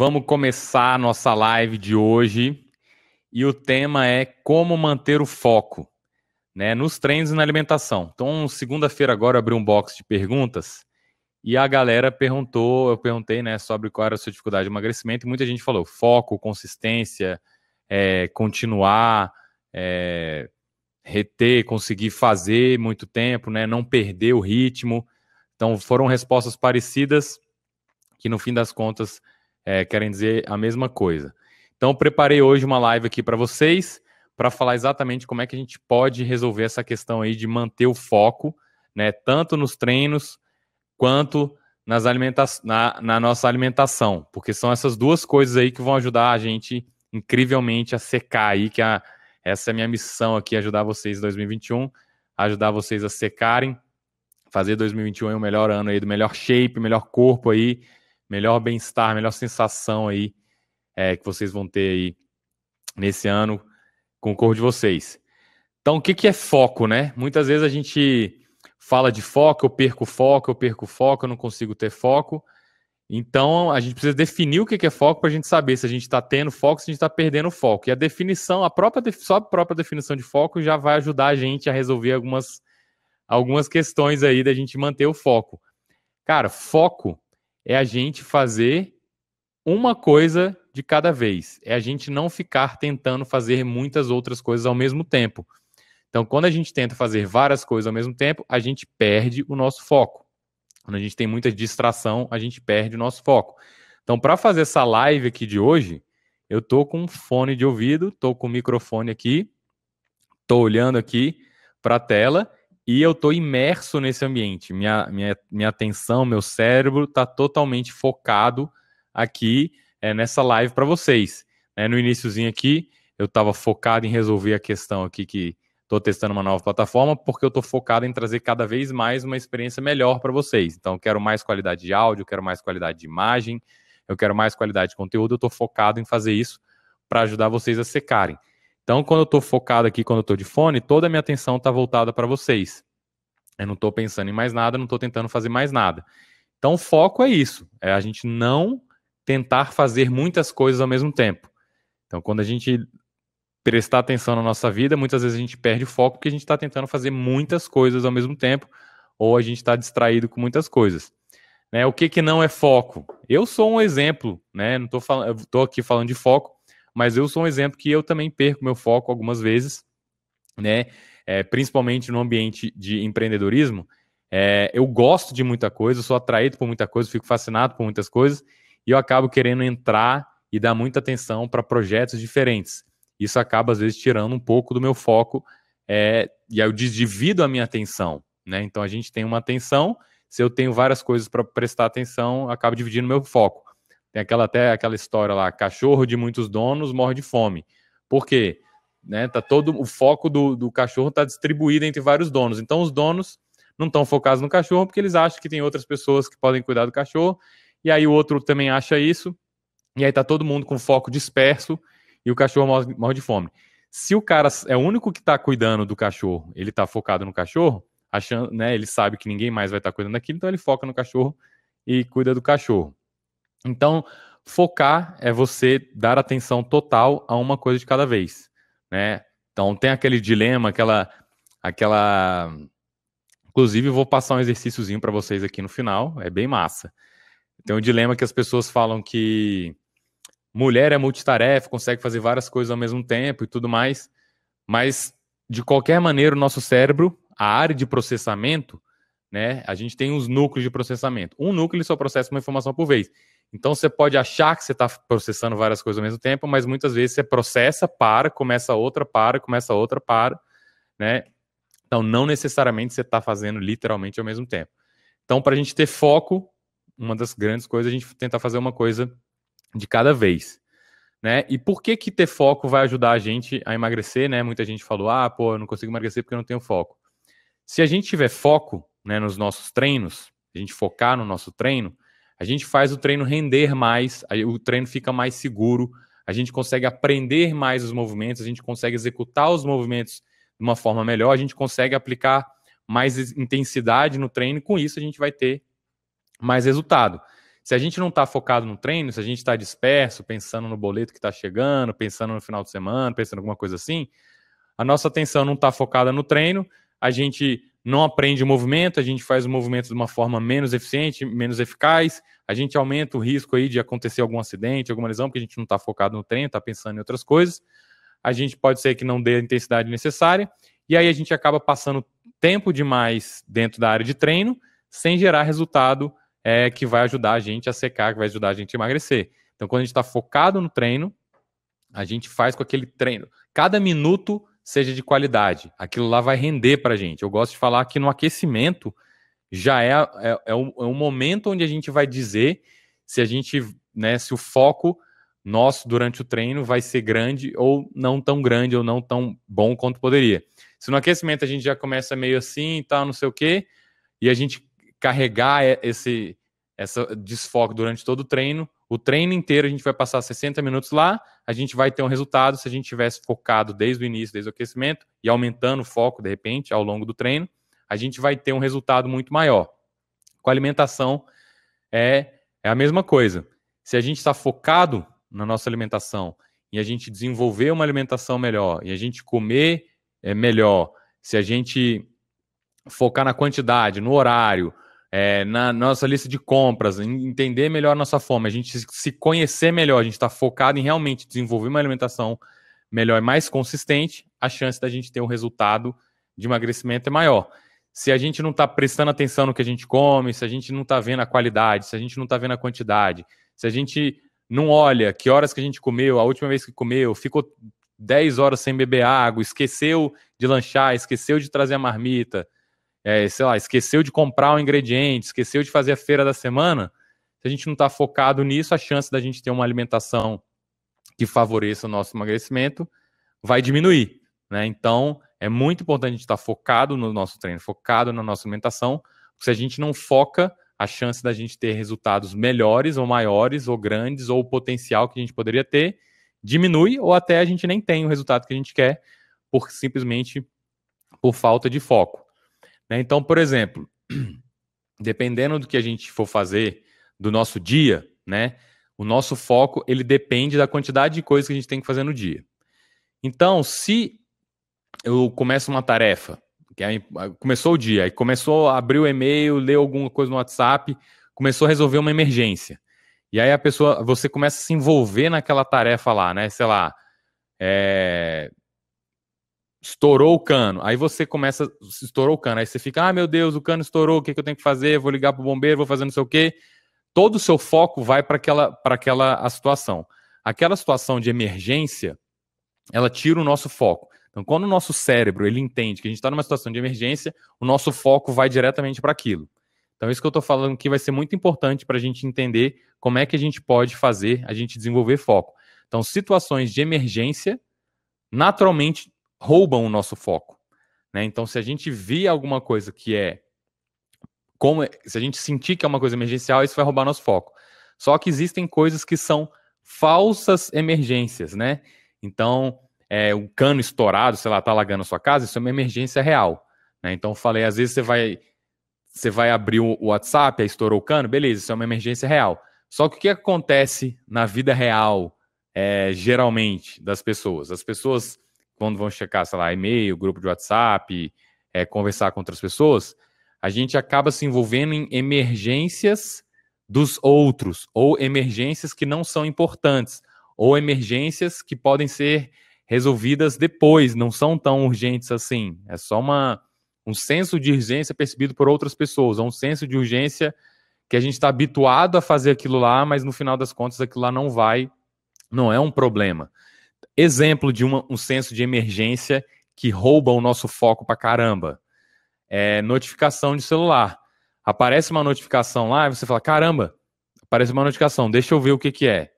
Vamos começar a nossa live de hoje e o tema é como manter o foco né, nos treinos e na alimentação. Então, segunda-feira agora eu abri um box de perguntas e a galera perguntou, eu perguntei né, sobre qual era a sua dificuldade de emagrecimento e muita gente falou foco, consistência, é, continuar, é, reter, conseguir fazer muito tempo, né, não perder o ritmo. Então, foram respostas parecidas que no fim das contas é, querem dizer a mesma coisa. Então, preparei hoje uma live aqui para vocês para falar exatamente como é que a gente pode resolver essa questão aí de manter o foco, né, tanto nos treinos quanto nas alimenta na, na nossa alimentação, porque são essas duas coisas aí que vão ajudar a gente incrivelmente a secar aí, que a, essa é a minha missão aqui, ajudar vocês em 2021, ajudar vocês a secarem, fazer 2021 o melhor ano aí, do melhor shape, melhor corpo aí, melhor bem-estar, melhor sensação aí é, que vocês vão ter aí nesse ano com o corpo de vocês. Então, o que, que é foco, né? Muitas vezes a gente fala de foco, eu perco foco, eu perco foco, eu não consigo ter foco. Então, a gente precisa definir o que é foco para a gente saber se a gente está tendo foco, se a gente está perdendo foco. E a definição, a própria, só a própria definição de foco já vai ajudar a gente a resolver algumas, algumas questões aí da gente manter o foco. Cara, foco é a gente fazer uma coisa de cada vez. É a gente não ficar tentando fazer muitas outras coisas ao mesmo tempo. Então, quando a gente tenta fazer várias coisas ao mesmo tempo, a gente perde o nosso foco. Quando a gente tem muita distração, a gente perde o nosso foco. Então, para fazer essa live aqui de hoje, eu tô com um fone de ouvido, tô com o microfone aqui, tô olhando aqui para a tela e eu tô imerso nesse ambiente. Minha, minha, minha atenção, meu cérebro está totalmente focado aqui é, nessa live para vocês. É, no iníciozinho aqui, eu estava focado em resolver a questão aqui que estou testando uma nova plataforma, porque eu estou focado em trazer cada vez mais uma experiência melhor para vocês. Então, quero mais qualidade de áudio, quero mais qualidade de imagem, eu quero mais qualidade de conteúdo, eu estou focado em fazer isso para ajudar vocês a secarem. Então, quando eu estou focado aqui, quando eu estou de fone, toda a minha atenção está voltada para vocês. Eu não estou pensando em mais nada, não estou tentando fazer mais nada. Então, o foco é isso: é a gente não tentar fazer muitas coisas ao mesmo tempo. Então, quando a gente prestar atenção na nossa vida, muitas vezes a gente perde o foco porque a gente está tentando fazer muitas coisas ao mesmo tempo, ou a gente está distraído com muitas coisas. Né, o que, que não é foco? Eu sou um exemplo, né? Não estou estou aqui falando de foco, mas eu sou um exemplo que eu também perco meu foco algumas vezes, né? É, principalmente no ambiente de empreendedorismo. É, eu gosto de muita coisa, sou atraído por muita coisa, fico fascinado por muitas coisas, e eu acabo querendo entrar e dar muita atenção para projetos diferentes. Isso acaba, às vezes, tirando um pouco do meu foco é, e aí eu divido a minha atenção. Né? Então, a gente tem uma atenção, se eu tenho várias coisas para prestar atenção, acabo dividindo meu foco. Tem aquela até aquela história lá, cachorro de muitos donos morre de fome. Por quê? Né, tá todo o foco do, do cachorro está distribuído entre vários donos. Então os donos não estão focados no cachorro porque eles acham que tem outras pessoas que podem cuidar do cachorro. E aí o outro também acha isso. E aí tá todo mundo com foco disperso e o cachorro morre, morre de fome. Se o cara é o único que está cuidando do cachorro, ele está focado no cachorro, achando, né, ele sabe que ninguém mais vai estar tá cuidando daquilo, então ele foca no cachorro e cuida do cachorro. Então, focar é você dar atenção total a uma coisa de cada vez, né? Então, tem aquele dilema, aquela aquela inclusive vou passar um exercíciozinho para vocês aqui no final, é bem massa. Tem um dilema que as pessoas falam que mulher é multitarefa, consegue fazer várias coisas ao mesmo tempo e tudo mais, mas de qualquer maneira o nosso cérebro, a área de processamento, né, a gente tem os núcleos de processamento. Um núcleo só processa uma informação por vez. Então você pode achar que você está processando várias coisas ao mesmo tempo, mas muitas vezes você processa, para, começa outra, para, começa outra, para, né? Então não necessariamente você está fazendo literalmente ao mesmo tempo. Então para a gente ter foco, uma das grandes coisas é a gente tentar fazer uma coisa de cada vez. Né? E por que que ter foco vai ajudar a gente a emagrecer, né? Muita gente falou: "Ah, pô, eu não consigo emagrecer porque eu não tenho foco". Se a gente tiver foco, né, nos nossos treinos, a gente focar no nosso treino, a gente faz o treino render mais, o treino fica mais seguro, a gente consegue aprender mais os movimentos, a gente consegue executar os movimentos de uma forma melhor, a gente consegue aplicar mais intensidade no treino, e com isso a gente vai ter mais resultado. Se a gente não está focado no treino, se a gente está disperso, pensando no boleto que está chegando, pensando no final de semana, pensando em alguma coisa assim, a nossa atenção não está focada no treino, a gente não aprende o movimento, a gente faz o movimento de uma forma menos eficiente, menos eficaz, a gente aumenta o risco aí de acontecer algum acidente, alguma lesão, porque a gente não está focado no treino, está pensando em outras coisas. A gente pode ser que não dê a intensidade necessária, e aí a gente acaba passando tempo demais dentro da área de treino, sem gerar resultado é, que vai ajudar a gente a secar, que vai ajudar a gente a emagrecer. Então, quando a gente está focado no treino, a gente faz com aquele treino. Cada minuto seja de qualidade. Aquilo lá vai render para a gente. Eu gosto de falar que no aquecimento já é, é, é, um, é momento onde a gente vai dizer se a gente, né, se o foco nosso durante o treino vai ser grande ou não tão grande ou não tão bom quanto poderia. Se no aquecimento a gente já começa meio assim e tal, não sei o quê, e a gente carregar esse essa desfoque durante todo o treino. O treino inteiro a gente vai passar 60 minutos lá, a gente vai ter um resultado se a gente tivesse focado desde o início, desde o aquecimento e aumentando o foco de repente ao longo do treino, a gente vai ter um resultado muito maior. Com a alimentação é, é a mesma coisa. Se a gente está focado na nossa alimentação e a gente desenvolver uma alimentação melhor e a gente comer é, melhor, se a gente focar na quantidade, no horário, é, na nossa lista de compras, entender melhor a nossa fome, a gente se conhecer melhor, a gente está focado em realmente desenvolver uma alimentação melhor e mais consistente, a chance da gente ter um resultado de emagrecimento é maior. Se a gente não está prestando atenção no que a gente come, se a gente não está vendo a qualidade, se a gente não está vendo a quantidade, se a gente não olha que horas que a gente comeu, a última vez que comeu, ficou 10 horas sem beber água, esqueceu de lanchar, esqueceu de trazer a marmita, é, sei lá, esqueceu de comprar um ingrediente, esqueceu de fazer a feira da semana, se a gente não está focado nisso, a chance da gente ter uma alimentação que favoreça o nosso emagrecimento vai diminuir. Né? Então, é muito importante a gente estar tá focado no nosso treino, focado na nossa alimentação, porque se a gente não foca, a chance da gente ter resultados melhores ou maiores ou grandes ou o potencial que a gente poderia ter diminui ou até a gente nem tem o resultado que a gente quer por simplesmente por falta de foco. Né? Então, por exemplo, dependendo do que a gente for fazer do nosso dia, né, o nosso foco ele depende da quantidade de coisas que a gente tem que fazer no dia. Então, se eu começo uma tarefa, que aí, começou o dia, aí começou a abrir o e-mail, ler alguma coisa no WhatsApp, começou a resolver uma emergência. E aí a pessoa, você começa a se envolver naquela tarefa lá, né? Sei lá, é, estourou o cano. Aí você começa, estourou o cano. Aí você fica, ah, meu Deus, o cano estourou, o que, que eu tenho que fazer? Vou ligar para o bombeiro, vou fazer não sei o quê. Todo o seu foco vai para aquela, aquela a situação. Aquela situação de emergência, ela tira o nosso foco. Então, quando o nosso cérebro ele entende que a gente está numa situação de emergência, o nosso foco vai diretamente para aquilo. Então, isso que eu estou falando aqui vai ser muito importante para a gente entender como é que a gente pode fazer a gente desenvolver foco. Então, situações de emergência, naturalmente, roubam o nosso foco. Né? Então, se a gente vê alguma coisa que é como se a gente sentir que é uma coisa emergencial, isso vai roubar nosso foco. Só que existem coisas que são falsas emergências, né? Então, é, um cano estourado, sei lá, tá alagando a sua casa, isso é uma emergência real. Né? Então, falei, às vezes você vai você vai abrir o WhatsApp, aí estourou o cano, beleza, isso é uma emergência real. Só que o que acontece na vida real, é, geralmente, das pessoas? As pessoas quando vão checar, sei lá, e-mail, grupo de WhatsApp, é, conversar com outras pessoas, a gente acaba se envolvendo em emergências dos outros, ou emergências que não são importantes, ou emergências que podem ser resolvidas depois, não são tão urgentes assim. É só uma, um senso de urgência percebido por outras pessoas, é um senso de urgência que a gente está habituado a fazer aquilo lá, mas no final das contas aquilo lá não vai, não é um problema exemplo de uma, um senso de emergência que rouba o nosso foco pra caramba. É notificação de celular. Aparece uma notificação lá e você fala: caramba, aparece uma notificação, deixa eu ver o que, que é.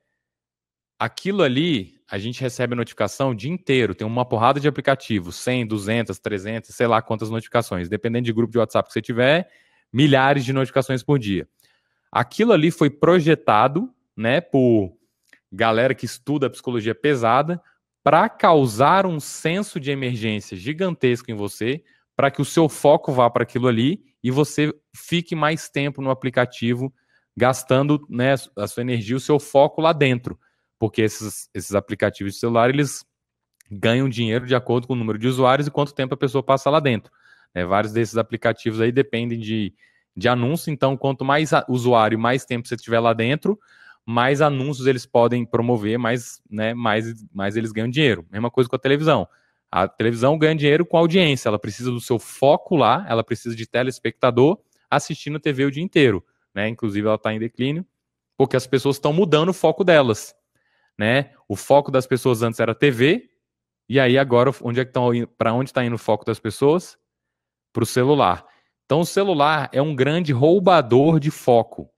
Aquilo ali, a gente recebe notificação o dia inteiro, tem uma porrada de aplicativos, 100, 200, 300, sei lá quantas notificações, dependendo de grupo de WhatsApp que você tiver, milhares de notificações por dia. Aquilo ali foi projetado, né, por galera que estuda psicologia pesada, para causar um senso de emergência gigantesco em você, para que o seu foco vá para aquilo ali e você fique mais tempo no aplicativo gastando né, a sua energia, o seu foco lá dentro, porque esses, esses aplicativos de celular eles ganham dinheiro de acordo com o número de usuários e quanto tempo a pessoa passa lá dentro. Né, vários desses aplicativos aí dependem de, de anúncio, então quanto mais usuário mais tempo você tiver lá dentro, mais anúncios eles podem promover, mais, né, mais, mais eles ganham dinheiro. Mesma coisa com a televisão. A televisão ganha dinheiro com audiência, ela precisa do seu foco lá, ela precisa de telespectador assistindo TV o dia inteiro. Né? Inclusive, ela está em declínio, porque as pessoas estão mudando o foco delas. Né? O foco das pessoas antes era TV, e aí agora onde é que estão para onde está indo o foco das pessoas? Para o celular. Então o celular é um grande roubador de foco.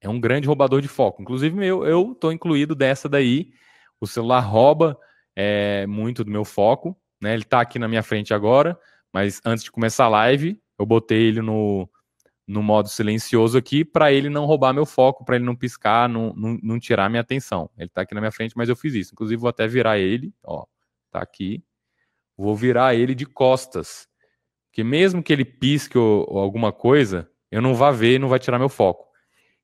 É um grande roubador de foco. Inclusive eu estou incluído dessa daí. O celular rouba é, muito do meu foco. Né? Ele está aqui na minha frente agora, mas antes de começar a live, eu botei ele no, no modo silencioso aqui para ele não roubar meu foco, para ele não piscar, não, não, não, tirar minha atenção. Ele está aqui na minha frente, mas eu fiz isso. Inclusive, vou até virar ele, ó, tá aqui. Vou virar ele de costas. Que mesmo que ele pisque ou, ou alguma coisa, eu não vá ver, não vai tirar meu foco.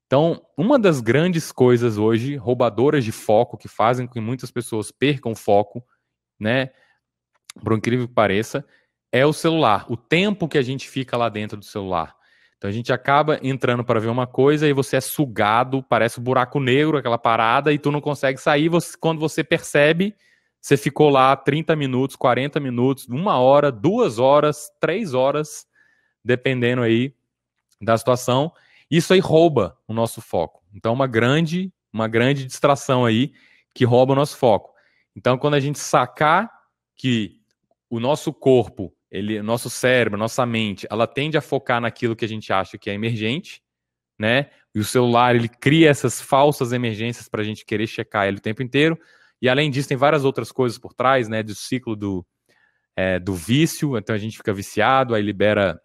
Então, uma das grandes coisas hoje, roubadoras de foco, que fazem com que muitas pessoas percam foco, né? Por incrível que pareça, é o celular. O tempo que a gente fica lá dentro do celular. Então a gente acaba entrando para ver uma coisa e você é sugado, parece um buraco negro, aquela parada, e tu não consegue sair. Você, quando você percebe, você ficou lá 30 minutos, 40 minutos, uma hora, duas horas, três horas, dependendo aí da situação. Isso aí rouba o nosso foco. Então, uma grande, uma grande distração aí que rouba o nosso foco. Então, quando a gente sacar que o nosso corpo ele, nosso cérebro, nossa mente, ela tende a focar naquilo que a gente acha que é emergente, né? E o celular ele cria essas falsas emergências para a gente querer checar ele o tempo inteiro. E além disso, tem várias outras coisas por trás, né? Do ciclo do, é, do vício, então a gente fica viciado, aí libera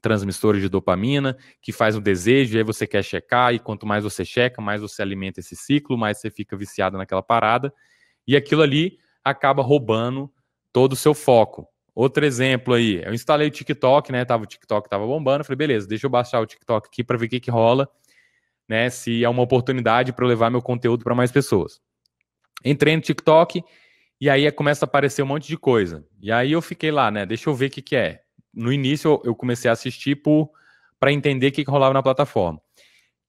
transmissores de dopamina, que faz um desejo, e aí você quer checar, e quanto mais você checa, mais você alimenta esse ciclo, mais você fica viciado naquela parada, e aquilo ali acaba roubando todo o seu foco. Outro exemplo aí, eu instalei o TikTok, né? Tava, o TikTok tava bombando, falei, beleza, deixa eu baixar o TikTok aqui para ver o que, que rola, né? Se é uma oportunidade para eu levar meu conteúdo para mais pessoas. Entrei no TikTok e aí começa a aparecer um monte de coisa. E aí eu fiquei lá, né? Deixa eu ver o que, que é. No início eu comecei a assistir para entender o que, que rolava na plataforma.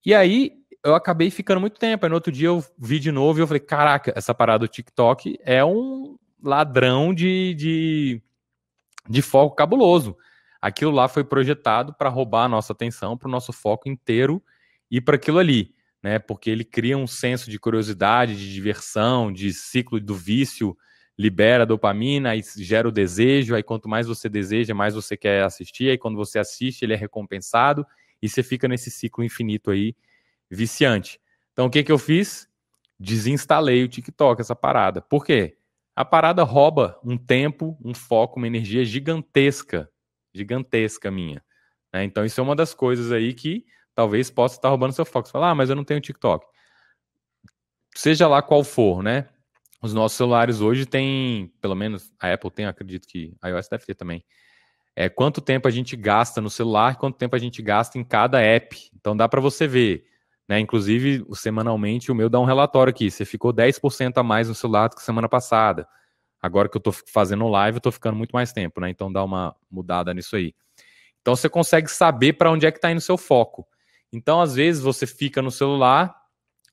E aí eu acabei ficando muito tempo. Aí no outro dia eu vi de novo e eu falei: caraca, essa parada do TikTok é um ladrão de, de de foco cabuloso. Aquilo lá foi projetado para roubar a nossa atenção, para o nosso foco inteiro e para aquilo ali, né? Porque ele cria um senso de curiosidade, de diversão, de ciclo do vício, libera dopamina, aí gera o desejo, aí quanto mais você deseja, mais você quer assistir, aí quando você assiste, ele é recompensado e você fica nesse ciclo infinito aí, viciante. Então o que que eu fiz? Desinstalei o TikTok, essa parada. Por quê? a parada rouba um tempo, um foco, uma energia gigantesca, gigantesca minha. Né? Então isso é uma das coisas aí que talvez possa estar roubando seu foco. Você fala, ah, mas eu não tenho TikTok. Seja lá qual for, né? Os nossos celulares hoje têm, pelo menos a Apple tem, acredito que a iOS deve ter também. É quanto tempo a gente gasta no celular, quanto tempo a gente gasta em cada app. Então dá para você ver né? Inclusive, semanalmente, o meu dá um relatório aqui. Você ficou 10% a mais no celular do que semana passada. Agora que eu estou fazendo live, eu estou ficando muito mais tempo, né? Então dá uma mudada nisso aí. Então você consegue saber para onde é que está indo o seu foco. Então, às vezes, você fica no celular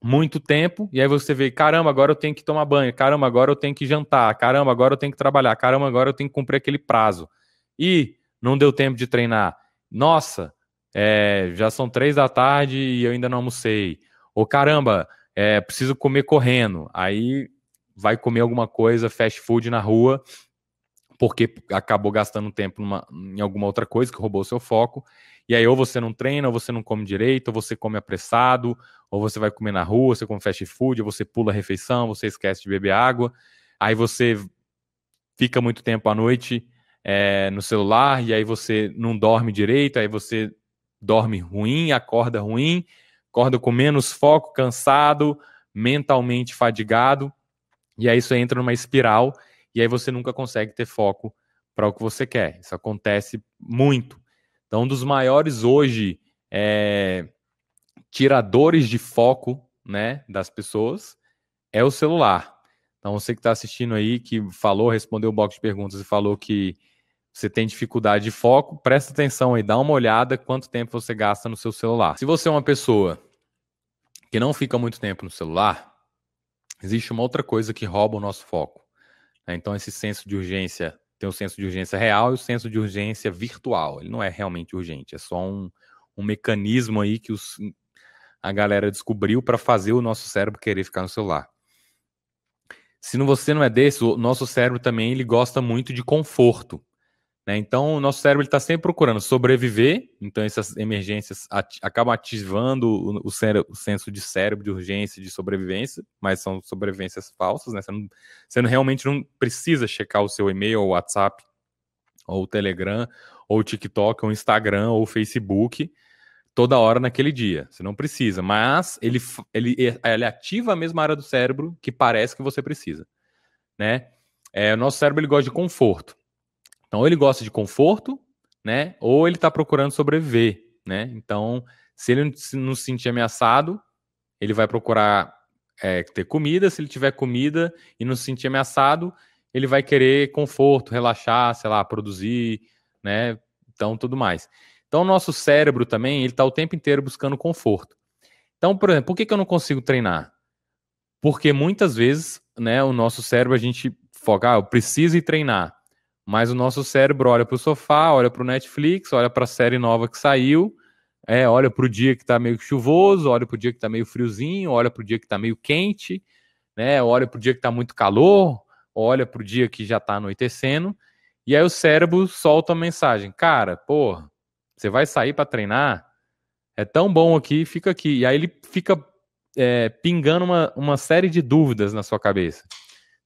muito tempo, e aí você vê, caramba, agora eu tenho que tomar banho, caramba, agora eu tenho que jantar, caramba, agora eu tenho que trabalhar, caramba, agora eu tenho que cumprir aquele prazo. E não deu tempo de treinar. Nossa, é, já são três da tarde e eu ainda não almocei. Ou caramba, é, preciso comer correndo. Aí vai comer alguma coisa, fast food na rua, porque acabou gastando tempo numa, em alguma outra coisa que roubou seu foco. E aí, ou você não treina, ou você não come direito, ou você come apressado, ou você vai comer na rua, você come fast food, ou você pula a refeição, você esquece de beber água. Aí você fica muito tempo à noite é, no celular, e aí você não dorme direito, aí você dorme ruim, acorda ruim, acorda com menos foco, cansado, mentalmente fadigado, e aí isso entra numa espiral, e aí você nunca consegue ter foco para o que você quer. Isso acontece muito. Então, um dos maiores hoje é, tiradores de foco, né, das pessoas é o celular. Então você que está assistindo aí, que falou, respondeu o box de perguntas e falou que você tem dificuldade de foco, presta atenção aí, dá uma olhada quanto tempo você gasta no seu celular. Se você é uma pessoa que não fica muito tempo no celular, existe uma outra coisa que rouba o nosso foco. Né? Então esse senso de urgência tem o senso de urgência real e o senso de urgência virtual. Ele não é realmente urgente, é só um, um mecanismo aí que os, a galera descobriu para fazer o nosso cérebro querer ficar no celular. Se você não é desse, o nosso cérebro também ele gosta muito de conforto. Né? Então, o nosso cérebro está sempre procurando sobreviver, então essas emergências acabam ativando o, o, o, senso de cérebro, de urgência, de sobrevivência, mas são sobrevivências falsas, né? Você, não, você não, realmente não precisa checar o seu e-mail, ou WhatsApp, ou Telegram, ou TikTok, ou Instagram, ou Facebook toda hora naquele dia. Você não precisa, mas ele, ele, ele ativa a mesma área do cérebro que parece que você precisa, né? É, o nosso cérebro ele gosta de conforto. Então, ou ele gosta de conforto, né? Ou ele está procurando sobreviver, né? Então, se ele não se sentir ameaçado, ele vai procurar é, ter comida. Se ele tiver comida e não se sentir ameaçado, ele vai querer conforto, relaxar, sei lá, produzir, né? Então, tudo mais. Então, o nosso cérebro também, ele está o tempo inteiro buscando conforto. Então, por exemplo, por que, que eu não consigo treinar? Porque muitas vezes, né, o nosso cérebro, a gente foca, ah, eu preciso ir treinar. Mas o nosso cérebro olha para o sofá, olha para o Netflix, olha para a série nova que saiu, é, olha para o dia que está meio chuvoso, olha para o dia que está meio friozinho, olha para o dia que está meio quente, né, olha para o dia que está muito calor, olha para o dia que já está anoitecendo, e aí o cérebro solta uma mensagem, cara, porra, você vai sair para treinar? É tão bom aqui, fica aqui. E aí ele fica é, pingando uma, uma série de dúvidas na sua cabeça.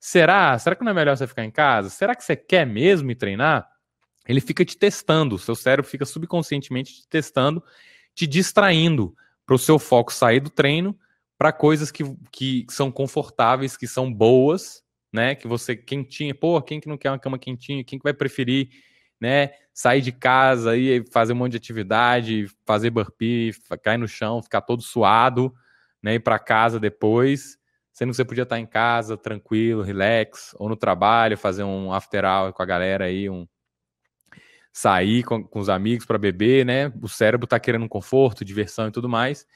Será? Será que não é melhor você ficar em casa? Será que você quer mesmo ir treinar? Ele fica te testando, seu cérebro fica subconscientemente te testando, te distraindo para o seu foco sair do treino para coisas que, que são confortáveis, que são boas, né? Que você quentinha, pô, quem que não quer uma cama quentinha? Quem que vai preferir né? Sair de casa e fazer um monte de atividade, fazer burpee, cair no chão, ficar todo suado, né? Ir para casa depois, sendo que você podia estar em casa, tranquilo, relax, ou no trabalho, fazer um after hour com a galera aí, um sair com, com os amigos para beber, né? O cérebro está querendo conforto, diversão e tudo mais.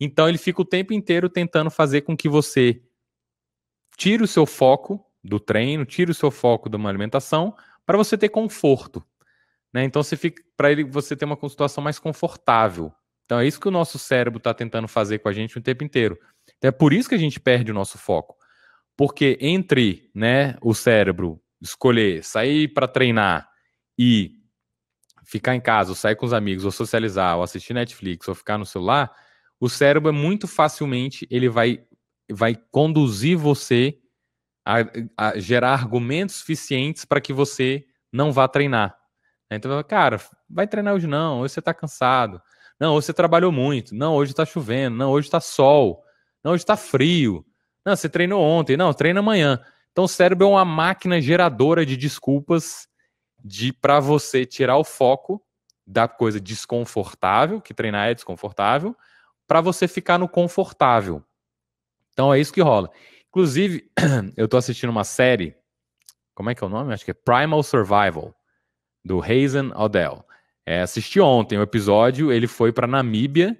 Então ele fica o tempo inteiro tentando fazer com que você tire o seu foco do treino, tire o seu foco de uma alimentação para você ter conforto. Né? Então você fica para ele você ter uma situação mais confortável. Então é isso que o nosso cérebro está tentando fazer com a gente o tempo inteiro. Então, é por isso que a gente perde o nosso foco. Porque entre né, o cérebro escolher sair para treinar e ficar em casa, ou sair com os amigos, ou socializar, ou assistir Netflix, ou ficar no celular, o cérebro é muito facilmente ele vai, vai conduzir você a, a gerar argumentos suficientes para que você não vá treinar. Então, cara, vai treinar hoje não, hoje você está cansado. Não, hoje você trabalhou muito. Não, hoje está chovendo. Não, hoje está sol. Não, está frio. Não, você treinou ontem. Não, treina amanhã. Então, o cérebro é uma máquina geradora de desculpas de para você tirar o foco da coisa desconfortável, que treinar é desconfortável, para você ficar no confortável. Então é isso que rola. Inclusive, eu tô assistindo uma série, como é que é o nome? Acho que é Primal Survival, do Hazen Odell. É, assisti ontem o episódio, ele foi para Namíbia,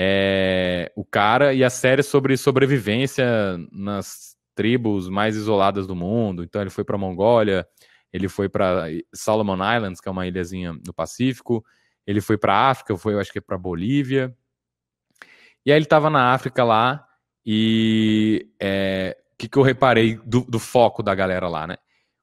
é, o cara, e a série é sobre sobrevivência nas tribos mais isoladas do mundo. Então ele foi para Mongólia, ele foi para Solomon Islands, que é uma ilhazinha no Pacífico, ele foi para África, foi, acho que para Bolívia. E aí ele estava na África lá e o é, que, que eu reparei do, do foco da galera lá, né?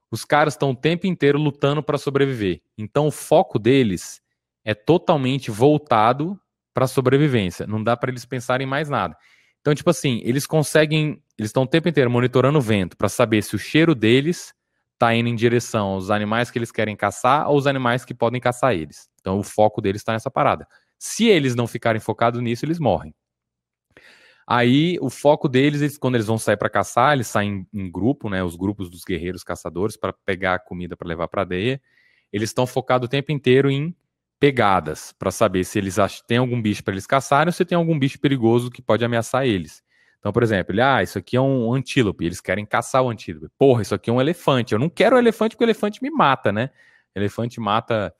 Os caras estão o tempo inteiro lutando para sobreviver. Então o foco deles é totalmente voltado para sobrevivência. Não dá para eles pensarem em mais nada. Então, tipo assim, eles conseguem, eles estão o tempo inteiro monitorando o vento para saber se o cheiro deles está indo em direção aos animais que eles querem caçar ou os animais que podem caçar eles. Então, o foco deles está nessa parada. Se eles não ficarem focados nisso, eles morrem. Aí o foco deles, eles, quando eles vão sair para caçar, eles saem em, grupo, né? Os grupos dos guerreiros caçadores para pegar a comida para levar para a aldeia. Eles estão focados o tempo inteiro em pegadas para saber se eles têm algum bicho para eles caçarem ou se tem algum bicho perigoso que pode ameaçar eles. Então, por exemplo, ele, ah, isso aqui é um antílope, eles querem caçar o antílope. Porra, isso aqui é um elefante. Eu não quero elefante porque o elefante me mata, né? Elefante mata,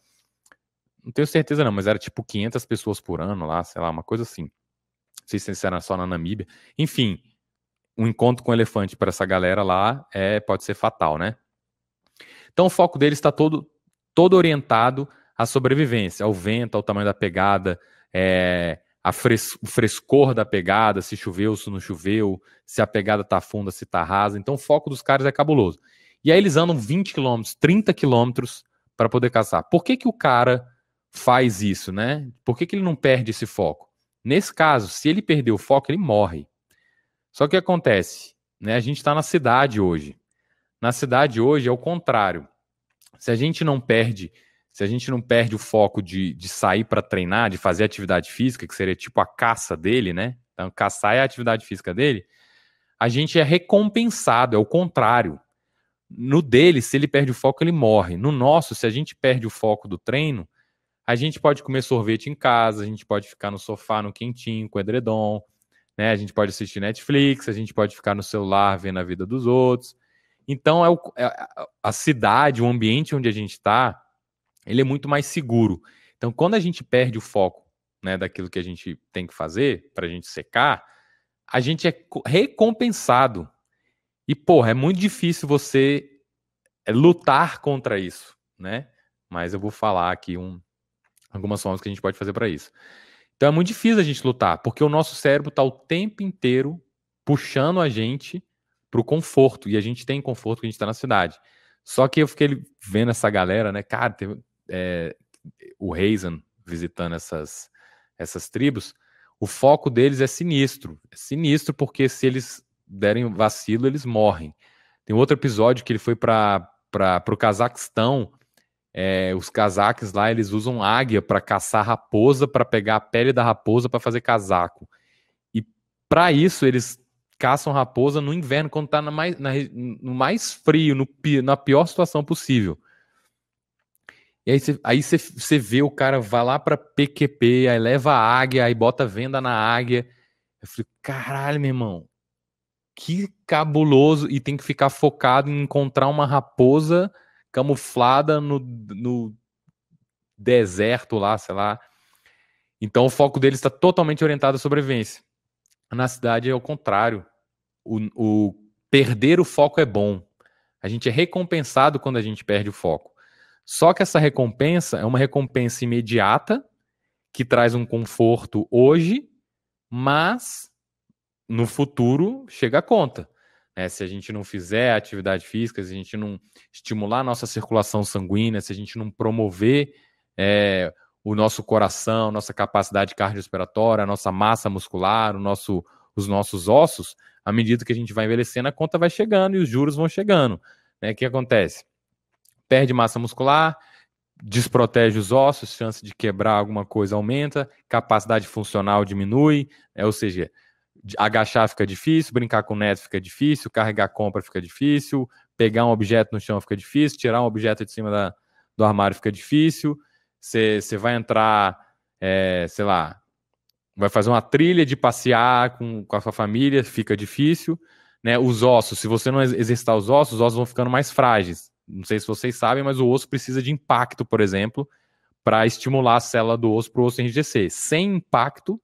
não tenho certeza não, mas era tipo 500 pessoas por ano lá, sei lá, uma coisa assim. Não sei se era só na Namíbia. Enfim, um encontro com o elefante para essa galera lá é pode ser fatal, né? Então o foco deles está todo, todo orientado à sobrevivência, ao vento, ao tamanho da pegada, é, a fres o frescor da pegada, se choveu, se não choveu, se a pegada tá funda, se tá rasa. Então o foco dos caras é cabuloso. E aí eles andam 20 quilômetros, 30 quilômetros para poder caçar. Por que, que o cara faz isso, né? Por que, que ele não perde esse foco? Nesse caso, se ele perder o foco, ele morre. Só que acontece, né? A gente está na cidade hoje. Na cidade hoje é o contrário. Se a gente não perde se a gente não perde o foco de, de sair para treinar, de fazer atividade física, que seria tipo a caça dele, né? Então, caçar é a atividade física dele, a gente é recompensado, é o contrário. No dele, se ele perde o foco, ele morre. No nosso, se a gente perde o foco do treino, a gente pode comer sorvete em casa, a gente pode ficar no sofá, no quentinho, com edredom, né? A gente pode assistir Netflix, a gente pode ficar no celular vendo a vida dos outros. Então, é, o, é a cidade, o ambiente onde a gente está, ele é muito mais seguro. Então, quando a gente perde o foco né, daquilo que a gente tem que fazer para a gente secar, a gente é recompensado. E, porra, é muito difícil você é, lutar contra isso, né? Mas eu vou falar aqui um, algumas formas que a gente pode fazer para isso. Então é muito difícil a gente lutar, porque o nosso cérebro está o tempo inteiro puxando a gente para o conforto, e a gente tem conforto que a gente está na cidade. Só que eu fiquei vendo essa galera, né? Cara, teve, é, o Reisen visitando essas, essas tribos, o foco deles é sinistro. É sinistro porque se eles derem vacilo, eles morrem. Tem outro episódio que ele foi para o Cazaquistão. É, os cazaques lá eles usam águia para caçar raposa, para pegar a pele da raposa para fazer casaco. E para isso eles caçam raposa no inverno, quando está no mais frio, no, na pior situação possível. E aí você aí cê, cê vê o cara vai lá pra PQP, aí leva a águia, aí bota venda na águia. Eu falei, caralho, meu irmão, que cabuloso. E tem que ficar focado em encontrar uma raposa camuflada no, no deserto lá, sei lá. Então o foco deles está totalmente orientado à sobrevivência. Na cidade é o contrário. O, o perder o foco é bom. A gente é recompensado quando a gente perde o foco. Só que essa recompensa é uma recompensa imediata, que traz um conforto hoje, mas no futuro chega a conta. Né? Se a gente não fizer atividade física, se a gente não estimular a nossa circulação sanguínea, se a gente não promover é, o nosso coração, nossa capacidade cardiorrespiratória, a nossa massa muscular, o nosso, os nossos ossos, à medida que a gente vai envelhecendo, a conta vai chegando e os juros vão chegando. Né? O que acontece? Perde massa muscular, desprotege os ossos, chance de quebrar alguma coisa aumenta, capacidade funcional diminui, é, ou seja, agachar fica difícil, brincar com neto fica difícil, carregar compra fica difícil, pegar um objeto no chão fica difícil, tirar um objeto de cima da, do armário fica difícil, você vai entrar, é, sei lá, vai fazer uma trilha de passear com, com a sua família, fica difícil, né? Os ossos, se você não exercitar os ossos, os ossos vão ficando mais frágeis. Não sei se vocês sabem, mas o osso precisa de impacto, por exemplo, para estimular a célula do osso para o osso enrijecer. Sem impacto,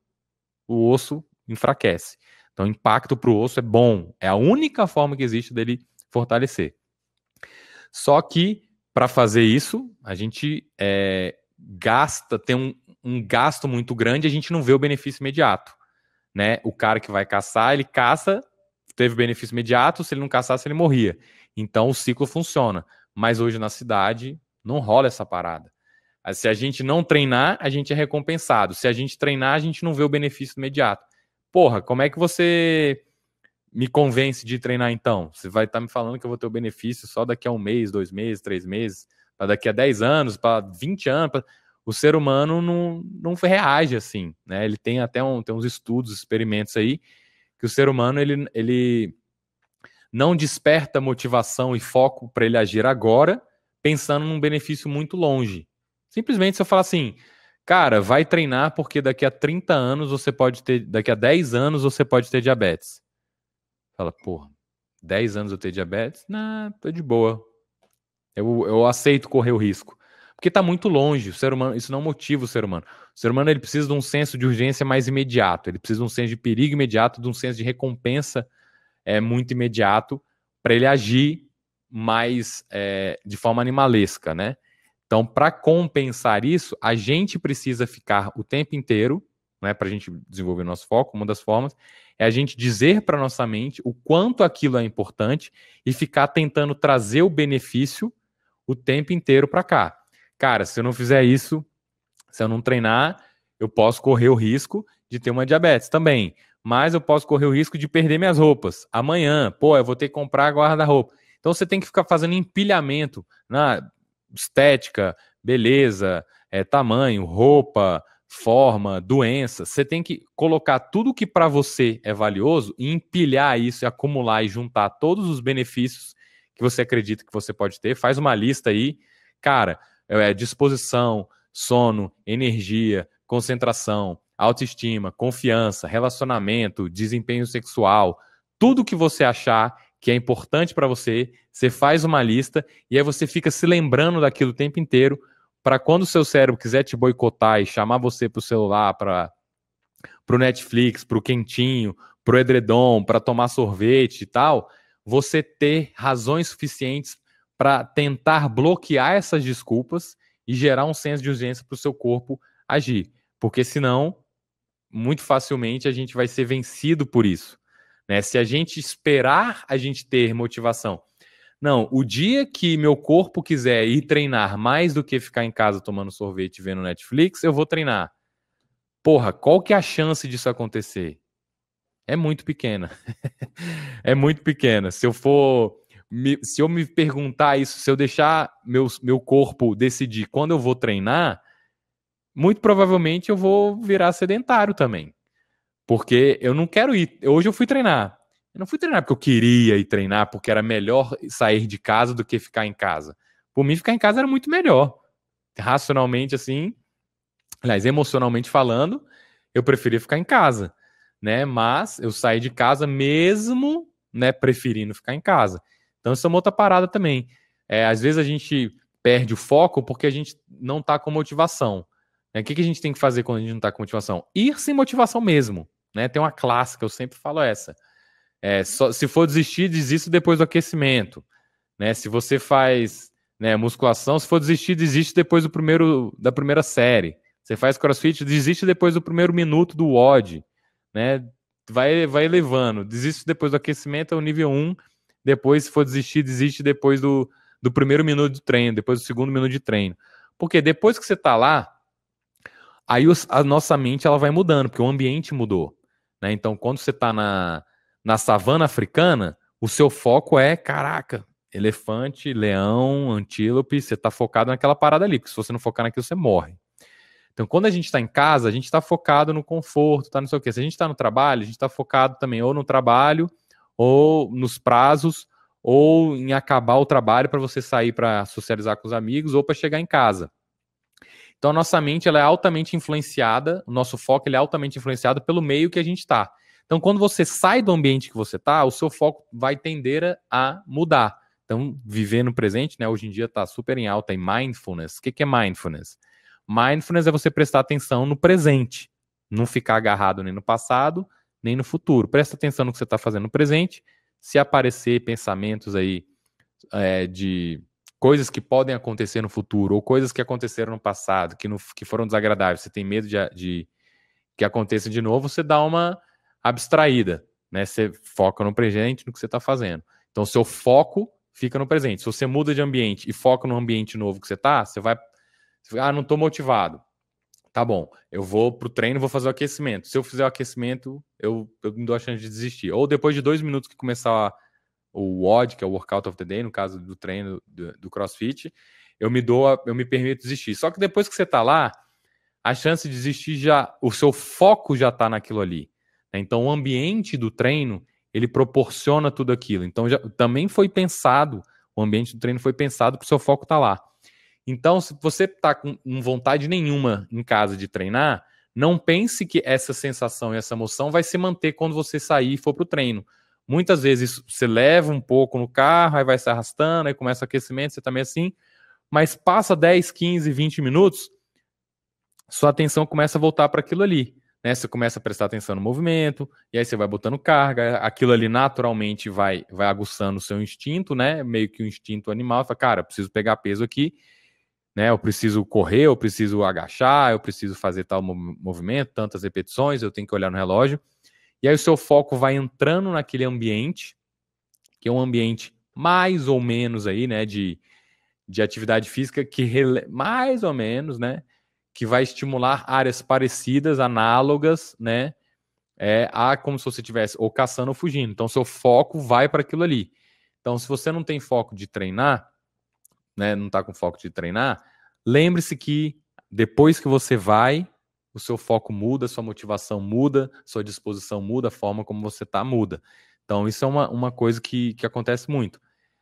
o osso enfraquece. Então, impacto para o osso é bom. É a única forma que existe dele fortalecer. Só que, para fazer isso, a gente é, gasta, tem um, um gasto muito grande e a gente não vê o benefício imediato. Né? O cara que vai caçar, ele caça, teve benefício imediato, se ele não caçasse, ele morria. Então o ciclo funciona. Mas hoje na cidade não rola essa parada. Se a gente não treinar, a gente é recompensado. Se a gente treinar, a gente não vê o benefício imediato. Porra, como é que você me convence de treinar então? Você vai estar tá me falando que eu vou ter o benefício só daqui a um mês, dois meses, três meses, para daqui a dez anos, para 20 anos. Pra... O ser humano não, não reage assim, né? Ele tem até um, tem uns estudos, experimentos aí, que o ser humano ele, ele não desperta motivação e foco para ele agir agora, pensando num benefício muito longe. Simplesmente se eu falar assim, Cara, vai treinar porque daqui a 30 anos você pode ter, daqui a 10 anos você pode ter diabetes. Fala, porra, 10 anos eu ter diabetes? Não, tô de boa. Eu, eu aceito correr o risco. Porque está muito longe, o ser humano, isso não motiva o ser humano. O ser humano ele precisa de um senso de urgência mais imediato, ele precisa de um senso de perigo imediato, de um senso de recompensa é, muito imediato para ele agir mais é, de forma animalesca, né? Então, para compensar isso, a gente precisa ficar o tempo inteiro, né, para a gente desenvolver nosso foco. Uma das formas é a gente dizer para nossa mente o quanto aquilo é importante e ficar tentando trazer o benefício o tempo inteiro para cá. Cara, se eu não fizer isso, se eu não treinar, eu posso correr o risco de ter uma diabetes também. Mas eu posso correr o risco de perder minhas roupas. Amanhã, pô, eu vou ter que comprar guarda-roupa. Então você tem que ficar fazendo empilhamento na estética, beleza, é, tamanho, roupa, forma, doença. Você tem que colocar tudo que para você é valioso e empilhar isso e acumular e juntar todos os benefícios que você acredita que você pode ter. Faz uma lista aí, cara, é, disposição, sono, energia, concentração, autoestima, confiança, relacionamento, desempenho sexual, tudo que você achar que é importante para você, você faz uma lista e aí você fica se lembrando daquilo o tempo inteiro para quando o seu cérebro quiser te boicotar e chamar você para o celular, para o Netflix, para o quentinho, para o edredom, para tomar sorvete e tal, você ter razões suficientes para tentar bloquear essas desculpas e gerar um senso de urgência para o seu corpo agir. Porque senão, muito facilmente a gente vai ser vencido por isso. Né? Se a gente esperar a gente ter motivação. Não, o dia que meu corpo quiser ir treinar mais do que ficar em casa tomando sorvete e vendo Netflix, eu vou treinar. Porra, qual que é a chance disso acontecer? É muito pequena. é muito pequena. Se eu for. Me, se eu me perguntar isso, se eu deixar meu, meu corpo decidir quando eu vou treinar, muito provavelmente eu vou virar sedentário também. Porque eu não quero ir. Hoje eu fui treinar. Eu não fui treinar porque eu queria ir treinar, porque era melhor sair de casa do que ficar em casa. Por mim, ficar em casa era muito melhor. Racionalmente, assim, aliás, emocionalmente falando, eu preferia ficar em casa, né? Mas eu saí de casa mesmo, né, preferindo ficar em casa. Então, isso é uma outra parada também. É, às vezes a gente perde o foco porque a gente não está com motivação. Né? O que, que a gente tem que fazer quando a gente não está com motivação? Ir sem motivação mesmo. Né? Tem uma clássica, eu sempre falo essa. É, só, se for desistir, desista depois do aquecimento. Né? Se você faz né, musculação, se for desistir, desiste depois do primeiro, da primeira série. Você faz crossfit, desiste depois do primeiro minuto do WOD. Né? Vai, vai elevando. Desiste depois do aquecimento, é o nível 1. Depois, se for desistir, desiste depois do, do primeiro minuto de treino, depois do segundo minuto de treino. Porque depois que você está lá, aí a nossa mente ela vai mudando, porque o ambiente mudou. Né? Então, quando você está na, na savana africana, o seu foco é, caraca, elefante, leão, antílope, você está focado naquela parada ali, porque se você não focar naquilo, você morre. Então, quando a gente está em casa, a gente está focado no conforto, tá não sei o quê. Se a gente está no trabalho, a gente está focado também ou no trabalho, ou nos prazos, ou em acabar o trabalho para você sair para socializar com os amigos, ou para chegar em casa. Então, a nossa mente ela é altamente influenciada, o nosso foco ele é altamente influenciado pelo meio que a gente está. Então, quando você sai do ambiente que você está, o seu foco vai tender a mudar. Então, viver no presente, né? Hoje em dia está super em alta em mindfulness. O que, que é mindfulness? Mindfulness é você prestar atenção no presente, não ficar agarrado nem no passado, nem no futuro. Presta atenção no que você está fazendo no presente. Se aparecer pensamentos aí é, de coisas que podem acontecer no futuro ou coisas que aconteceram no passado que, no, que foram desagradáveis, você tem medo de, de que aconteça de novo, você dá uma abstraída, né? Você foca no presente, no que você está fazendo. Então, seu foco fica no presente. Se você muda de ambiente e foca no ambiente novo que você está, você vai. Ah, não estou motivado. Tá bom, eu vou pro treino, vou fazer o aquecimento. Se eu fizer o aquecimento, eu, eu me dou a chance de desistir. Ou depois de dois minutos que começar o WOD, que é o Workout of the Day, no caso do treino do, do CrossFit, eu me dou, eu me permito desistir. Só que depois que você está lá, a chance de desistir já, o seu foco já está naquilo ali. Né? Então, o ambiente do treino ele proporciona tudo aquilo. Então, já, também foi pensado, o ambiente do treino foi pensado para o seu foco estar tá lá. Então, se você está com vontade nenhuma em casa de treinar, não pense que essa sensação e essa emoção vai se manter quando você sair e for para o treino. Muitas vezes você leva um pouco no carro, aí vai se arrastando, aí começa o aquecimento, você também tá assim, mas passa 10, 15, 20 minutos, sua atenção começa a voltar para aquilo ali. Né? Você começa a prestar atenção no movimento, e aí você vai botando carga, aquilo ali naturalmente vai, vai aguçando o seu instinto, né? Meio que o um instinto animal, fala, cara, preciso pegar peso aqui, né? Eu preciso correr, eu preciso agachar, eu preciso fazer tal movimento, tantas repetições, eu tenho que olhar no relógio. E aí o seu foco vai entrando naquele ambiente, que é um ambiente mais ou menos aí, né, de, de atividade física que mais ou menos, né, que vai estimular áreas parecidas, análogas, né, é, a como se você estivesse ou caçando ou fugindo. Então seu foco vai para aquilo ali. Então se você não tem foco de treinar, né, não está com foco de treinar, lembre-se que depois que você vai, o seu foco muda, sua motivação muda, sua disposição muda, a forma como você está muda. Então, isso é uma, uma coisa que, que acontece muito.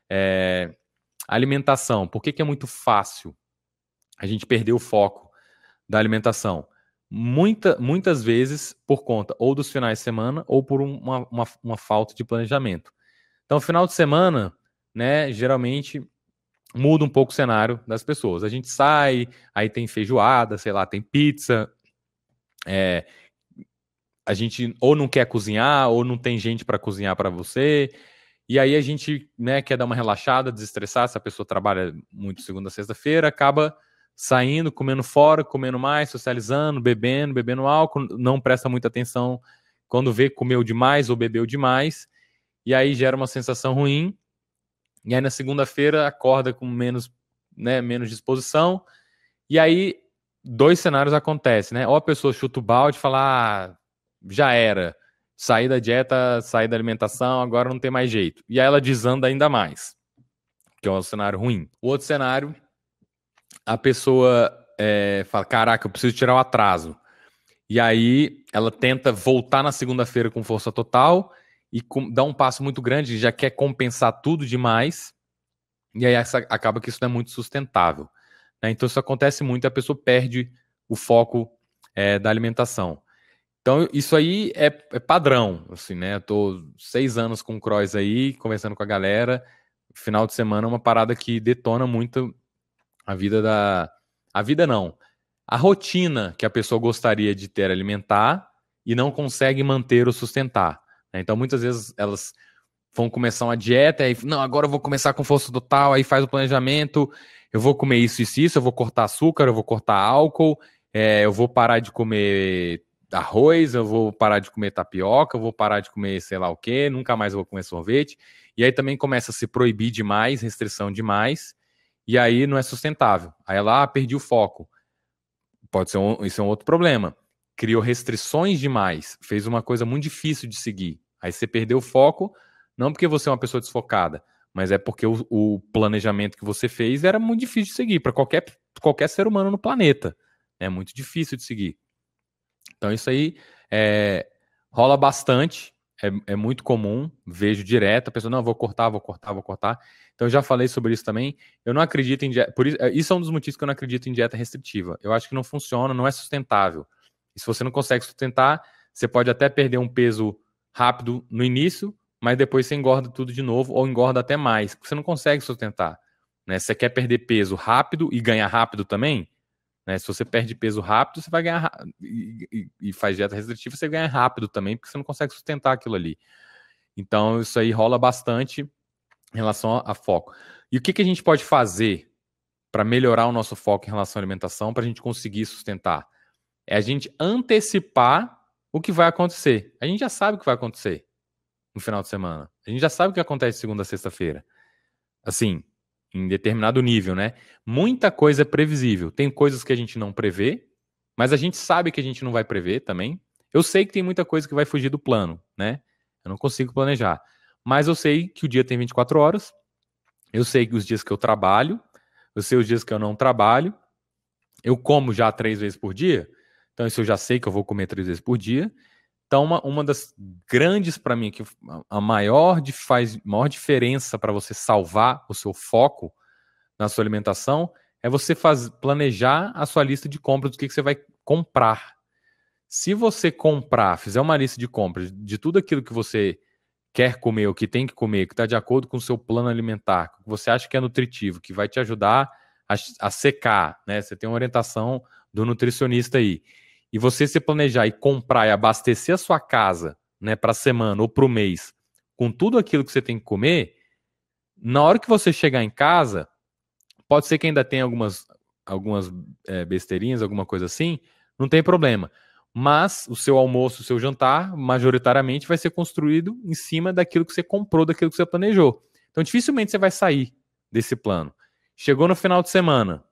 É, alimentação, por que, que é muito fácil a gente perder o foco da alimentação? Muita, muitas vezes por conta ou dos finais de semana ou por uma, uma, uma falta de planejamento. Então, final de semana, né, geralmente muda um pouco o cenário das pessoas. A gente sai, aí tem feijoada, sei lá, tem pizza. É, a gente ou não quer cozinhar, ou não tem gente para cozinhar para você. E aí a gente né, quer dar uma relaxada, desestressar. Se a pessoa trabalha muito segunda, sexta-feira, acaba saindo, comendo fora, comendo mais, socializando, bebendo, bebendo álcool, não presta muita atenção quando vê comeu demais ou bebeu demais, e aí gera uma sensação ruim e aí na segunda-feira acorda com menos, né, menos disposição. E aí dois cenários acontecem, né? Ou a pessoa chuta o balde e fala: ah, já era, saí da dieta, saí da alimentação, agora não tem mais jeito. E aí ela desanda ainda mais, que é um cenário ruim. O outro cenário, a pessoa é, fala: caraca, eu preciso tirar o atraso. E aí ela tenta voltar na segunda-feira com força total e com, dá um passo muito grande, já quer compensar tudo demais, e aí essa, acaba que isso não é muito sustentável. Né? Então isso acontece muito, a pessoa perde o foco é, da alimentação. Então isso aí é, é, padrão, assim, né? Eu tô seis anos com o Cross aí, conversando com a galera, final de semana é uma parada que detona muito a vida da... A vida não, a rotina que a pessoa gostaria de ter alimentar e não consegue manter ou sustentar. Né? Então, muitas vezes elas vão começar uma dieta e não, agora eu vou começar com força total, aí faz o planejamento, eu vou comer isso, isso, isso, eu vou cortar açúcar, eu vou cortar álcool, é, eu vou parar de comer arroz, eu vou parar de comer tapioca, eu vou parar de comer sei lá o que, nunca mais vou comer sorvete. E aí também começa a se proibir demais, restrição demais, e aí não é sustentável. Aí ela, ah, perdi o foco. Pode ser um, isso é um outro problema criou restrições demais, fez uma coisa muito difícil de seguir. Aí você perdeu o foco, não porque você é uma pessoa desfocada, mas é porque o, o planejamento que você fez era muito difícil de seguir para qualquer, qualquer ser humano no planeta. É muito difícil de seguir. Então isso aí é, rola bastante, é, é, muito comum, vejo direto, a pessoa, não, vou cortar, vou cortar, vou cortar. Então eu já falei sobre isso também. Eu não acredito em dieta, por isso, é, isso é um dos motivos que eu não acredito em dieta restritiva. Eu acho que não funciona, não é sustentável. E se você não consegue sustentar, você pode até perder um peso rápido no início, mas depois você engorda tudo de novo ou engorda até mais, porque você não consegue sustentar. Né? Se você quer perder peso rápido e ganhar rápido também, né? se você perde peso rápido, você vai ganhar e, e, e faz dieta restritiva, você ganha rápido também, porque você não consegue sustentar aquilo ali. Então, isso aí rola bastante em relação a, a foco. E o que, que a gente pode fazer para melhorar o nosso foco em relação à alimentação, para a gente conseguir sustentar? É a gente antecipar o que vai acontecer. A gente já sabe o que vai acontecer no final de semana. A gente já sabe o que acontece segunda a sexta-feira. Assim, em determinado nível, né? Muita coisa é previsível. Tem coisas que a gente não prevê, mas a gente sabe que a gente não vai prever também. Eu sei que tem muita coisa que vai fugir do plano, né? Eu não consigo planejar. Mas eu sei que o dia tem 24 horas. Eu sei que os dias que eu trabalho, eu sei os dias que eu não trabalho. Eu como já três vezes por dia. Então, isso eu já sei que eu vou comer três vezes por dia. Então, uma, uma das grandes para mim, que a maior, faz maior diferença para você salvar o seu foco na sua alimentação é você faz, planejar a sua lista de compras do que, que você vai comprar. Se você comprar, fizer uma lista de compras de tudo aquilo que você quer comer, o que tem que comer, que está de acordo com o seu plano alimentar, que você acha que é nutritivo, que vai te ajudar a, a secar, né? Você tem uma orientação do nutricionista aí. E você se planejar e comprar e abastecer a sua casa, né, para a semana ou para o mês, com tudo aquilo que você tem que comer, na hora que você chegar em casa, pode ser que ainda tenha algumas, algumas é, besteirinhas, alguma coisa assim, não tem problema mas o seu almoço, o seu jantar, majoritariamente vai ser construído em cima daquilo que você comprou, daquilo que você planejou. Então, dificilmente você vai sair desse plano. Chegou no final de semana,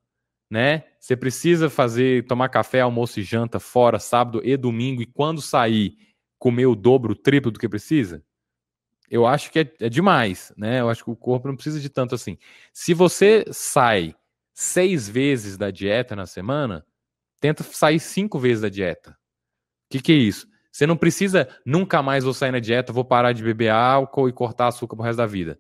né? Você precisa fazer, tomar café, almoço e janta fora, sábado e domingo, e quando sair, comer o dobro, o triplo do que precisa? Eu acho que é, é demais, né? Eu acho que o corpo não precisa de tanto assim. Se você sai seis vezes da dieta na semana, tenta sair cinco vezes da dieta. O que, que é isso? Você não precisa nunca mais vou sair na dieta, vou parar de beber álcool e cortar açúcar pro resto da vida.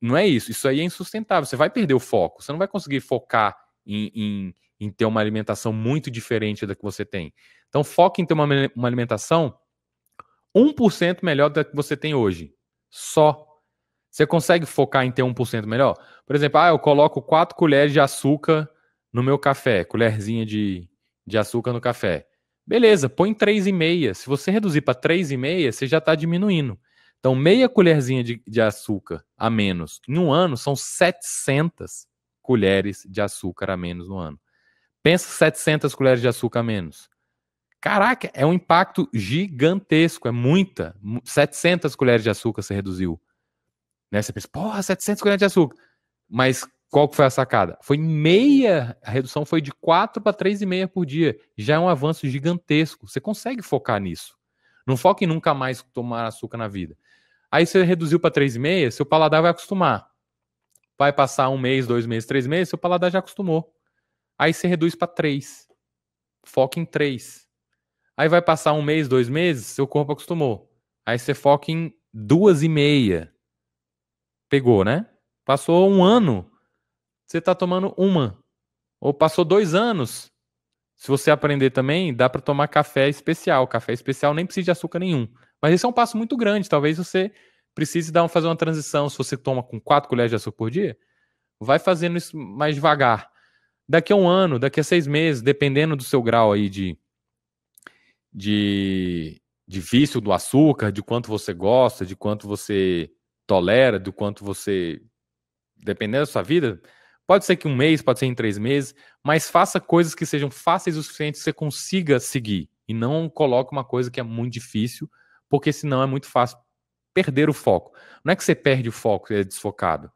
Não é isso. Isso aí é insustentável. Você vai perder o foco. Você não vai conseguir focar em, em, em ter uma alimentação muito diferente da que você tem. Então, foque em ter uma, uma alimentação 1% melhor da que você tem hoje. Só. Você consegue focar em ter 1% melhor? Por exemplo, ah, eu coloco 4 colheres de açúcar no meu café, colherzinha de, de açúcar no café. Beleza, põe 3,5. Se você reduzir para 3,5, você já está diminuindo. Então, meia colherzinha de, de, açúcar a menos em um ano são 700 colheres de açúcar a menos no ano. Pensa 700 colheres de açúcar a menos. Caraca, é um impacto gigantesco, é muita. 700 colheres de açúcar você reduziu. Né? Você pensa, porra, 700 colheres de açúcar. Mas qual foi a sacada? Foi meia, a redução foi de 4 para 3,5 por dia. Já é um avanço gigantesco. Você consegue focar nisso. Não foque em nunca mais tomar açúcar na vida. Aí você reduziu para 3,5, seu paladar vai acostumar. Vai passar um mês, dois meses, três meses, seu paladar já acostumou. Aí você reduz para 3. Foca em 3. Aí vai passar um mês, dois meses, seu corpo acostumou. Aí você foca em duas e meia. Pegou, né? Passou um ano, você está tomando uma. Ou passou dois anos. Se você aprender também, dá para tomar café especial. Café especial nem precisa de açúcar nenhum. Mas esse é um passo muito grande. Talvez você precise dar, fazer uma transição. Se você toma com quatro colheres de açúcar por dia, vai fazendo isso mais devagar. Daqui a um ano, daqui a seis meses, dependendo do seu grau aí de, de, de vício do açúcar, de quanto você gosta, de quanto você tolera, do quanto você. Dependendo da sua vida, Pode ser que um mês, pode ser em três meses, mas faça coisas que sejam fáceis o suficiente que você consiga seguir. E não coloque uma coisa que é muito difícil, porque senão é muito fácil perder o foco. Não é que você perde o foco e é desfocado.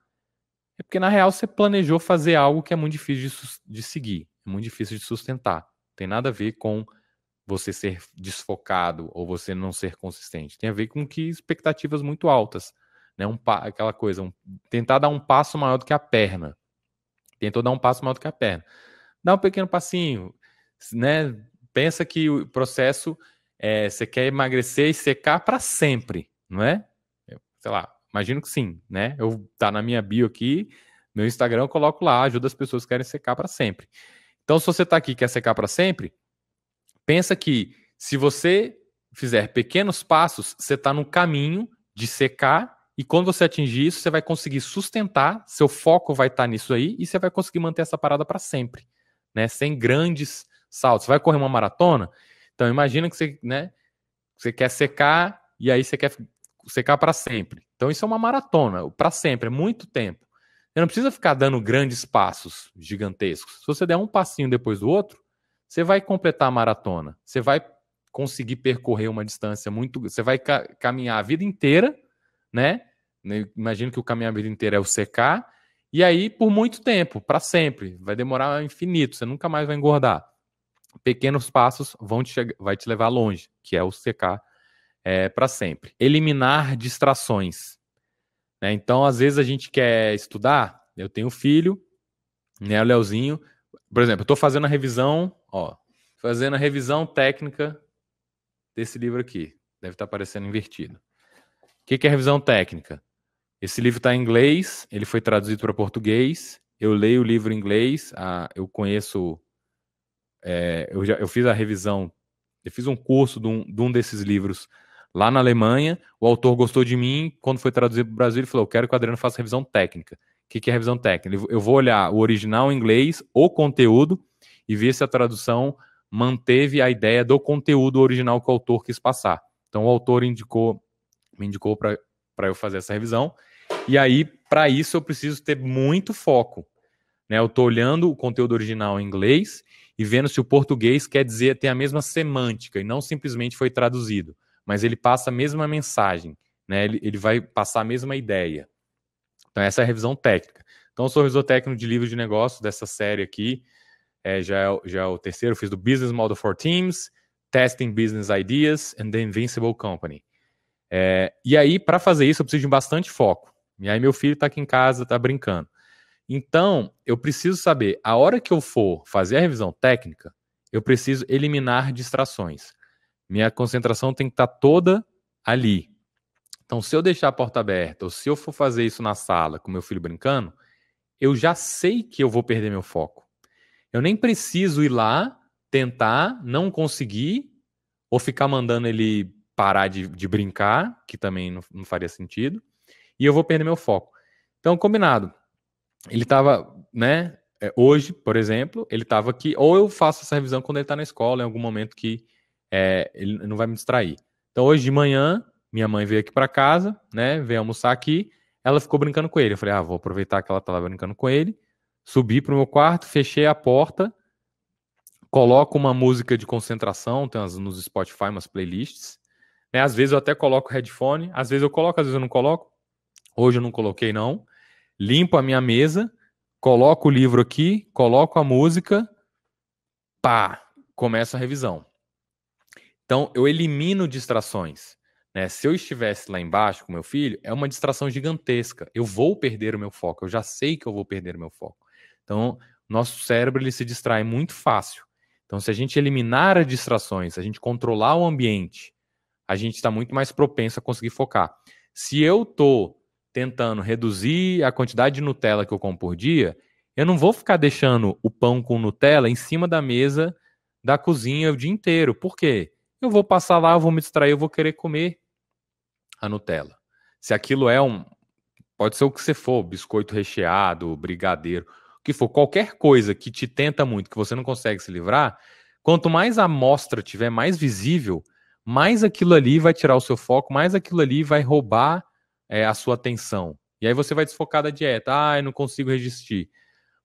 É porque, na real, você planejou fazer algo que é muito difícil de, de seguir, é muito difícil de sustentar. Tem nada a ver com você ser desfocado ou você não ser consistente. Tem a ver com que expectativas muito altas. Né? Um, aquela coisa, um, tentar dar um passo maior do que a perna. Tentou dar um passo maior do que a perna. Dá um pequeno passinho, né? Pensa que o processo é, você quer emagrecer e secar para sempre, não é? Sei lá, imagino que sim, né? Eu tá na minha bio aqui, meu Instagram eu coloco lá, ajuda as pessoas que querem secar para sempre. Então, se você está aqui e quer secar para sempre, pensa que se você fizer pequenos passos, você está no caminho de secar e quando você atingir isso, você vai conseguir sustentar, seu foco vai estar nisso aí e você vai conseguir manter essa parada para sempre, né? Sem grandes saltos. Você vai correr uma maratona? Então imagina que você, né, você quer secar e aí você quer secar para sempre. Então isso é uma maratona, para sempre, é muito tempo. Você não precisa ficar dando grandes passos gigantescos. Se você der um passinho depois do outro, você vai completar a maratona. Você vai conseguir percorrer uma distância muito, você vai ca caminhar a vida inteira, né? Né, imagino que o caminho a vida inteira é o secar, e aí por muito tempo, para sempre. Vai demorar infinito, você nunca mais vai engordar. Pequenos passos vão te vai te levar longe, que é o secar é, para sempre. Eliminar distrações. Né? Então, às vezes a gente quer estudar. Eu tenho filho, né, o Leozinho. Por exemplo, eu estou fazendo a revisão, ó, fazendo a revisão técnica desse livro aqui. Deve estar tá aparecendo invertido. O que, que é revisão técnica? Esse livro está em inglês, ele foi traduzido para português eu leio o livro em inglês, ah, eu conheço, é, eu, já, eu fiz a revisão, eu fiz um curso de um, de um desses livros lá na Alemanha, o autor gostou de mim, quando foi traduzido para o Brasil, ele falou, eu quero que o Adriano faça revisão técnica. O que, que é revisão técnica? Eu vou olhar o original em inglês, o conteúdo, e ver se a tradução manteve a ideia do conteúdo original que o autor quis passar. Então, o autor indicou, me indicou para eu fazer essa revisão, e aí, para isso, eu preciso ter muito foco. Né? Eu estou olhando o conteúdo original em inglês e vendo se o português quer dizer tem a mesma semântica e não simplesmente foi traduzido, mas ele passa a mesma mensagem, né? ele, ele vai passar a mesma ideia. Então, essa é a revisão técnica. Então, eu sou revisor técnico de livros de negócio dessa série aqui. É, já, é, já é o terceiro, fiz do Business Model for Teams, Testing Business Ideas and the Invincible Company. É, e aí, para fazer isso, eu preciso de bastante foco. E aí meu filho está aqui em casa, está brincando. Então, eu preciso saber, a hora que eu for fazer a revisão técnica, eu preciso eliminar distrações. Minha concentração tem que estar tá toda ali. Então, se eu deixar a porta aberta, ou se eu for fazer isso na sala com meu filho brincando, eu já sei que eu vou perder meu foco. Eu nem preciso ir lá, tentar, não conseguir, ou ficar mandando ele parar de, de brincar, que também não, não faria sentido e eu vou perder meu foco. Então, combinado. Ele estava, né? É, hoje, por exemplo, ele estava aqui, ou eu faço essa revisão quando ele está na escola, em algum momento que é, ele não vai me distrair. Então, hoje de manhã, minha mãe veio aqui para casa, né? Veio almoçar aqui, ela ficou brincando com ele. Eu falei, ah, vou aproveitar que ela estava brincando com ele, subi para o meu quarto, fechei a porta, coloco uma música de concentração, tem umas, nos Spotify umas playlists. Né? Às vezes eu até coloco headphone, às vezes eu coloco, às vezes eu não coloco. Hoje eu não coloquei, não. Limpo a minha mesa, coloco o livro aqui, coloco a música, pá, começa a revisão. Então, eu elimino distrações. Né? Se eu estivesse lá embaixo com meu filho, é uma distração gigantesca. Eu vou perder o meu foco. Eu já sei que eu vou perder o meu foco. Então, nosso cérebro ele se distrai muito fácil. Então, se a gente eliminar as distrações, se a gente controlar o ambiente, a gente está muito mais propenso a conseguir focar. Se eu estou tentando reduzir a quantidade de Nutella que eu como por dia, eu não vou ficar deixando o pão com Nutella em cima da mesa da cozinha o dia inteiro. Por quê? Eu vou passar lá, eu vou me distrair, eu vou querer comer a Nutella. Se aquilo é um. Pode ser o que você for, biscoito recheado, brigadeiro, o que for, qualquer coisa que te tenta muito, que você não consegue se livrar, quanto mais a amostra tiver mais visível, mais aquilo ali vai tirar o seu foco, mais aquilo ali vai roubar é, a sua atenção. E aí você vai desfocar da dieta. Ah, eu não consigo resistir.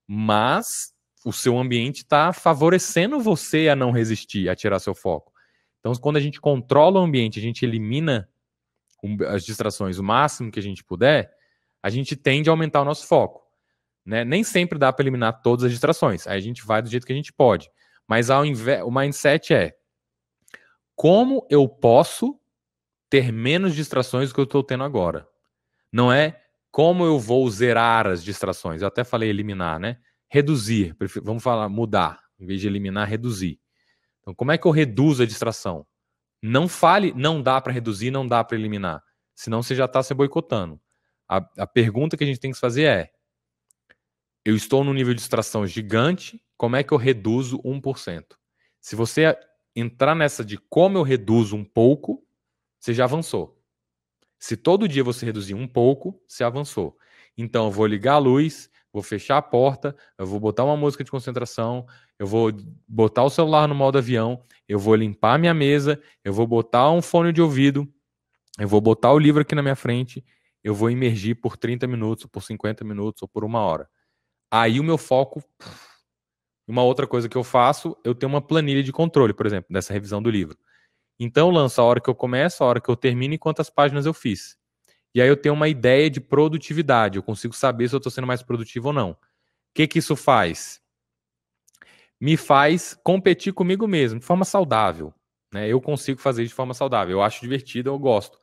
Mas o seu ambiente está favorecendo você a não resistir, a tirar seu foco. Então, quando a gente controla o ambiente, a gente elimina as distrações o máximo que a gente puder, a gente tende a aumentar o nosso foco. Né? Nem sempre dá para eliminar todas as distrações. Aí a gente vai do jeito que a gente pode. Mas ao invés, o mindset é como eu posso ter menos distrações do que eu estou tendo agora. Não é como eu vou zerar as distrações. Eu até falei eliminar, né? Reduzir. Vamos falar mudar. Em vez de eliminar, reduzir. Então, como é que eu reduzo a distração? Não fale, não dá para reduzir, não dá para eliminar. Senão você já está se boicotando. A, a pergunta que a gente tem que fazer é: eu estou num nível de distração gigante, como é que eu reduzo 1%? Se você entrar nessa de como eu reduzo um pouco, você já avançou. Se todo dia você reduzir um pouco, você avançou. Então, eu vou ligar a luz, vou fechar a porta, eu vou botar uma música de concentração, eu vou botar o celular no modo avião, eu vou limpar minha mesa, eu vou botar um fone de ouvido, eu vou botar o livro aqui na minha frente, eu vou imergir por 30 minutos, por 50 minutos ou por uma hora. Aí o meu foco. Uma outra coisa que eu faço, eu tenho uma planilha de controle, por exemplo, dessa revisão do livro. Então eu lanço a hora que eu começo, a hora que eu termino e quantas páginas eu fiz. E aí eu tenho uma ideia de produtividade, eu consigo saber se eu estou sendo mais produtivo ou não. O que, que isso faz? Me faz competir comigo mesmo, de forma saudável. Né? Eu consigo fazer de forma saudável. Eu acho divertido, eu gosto.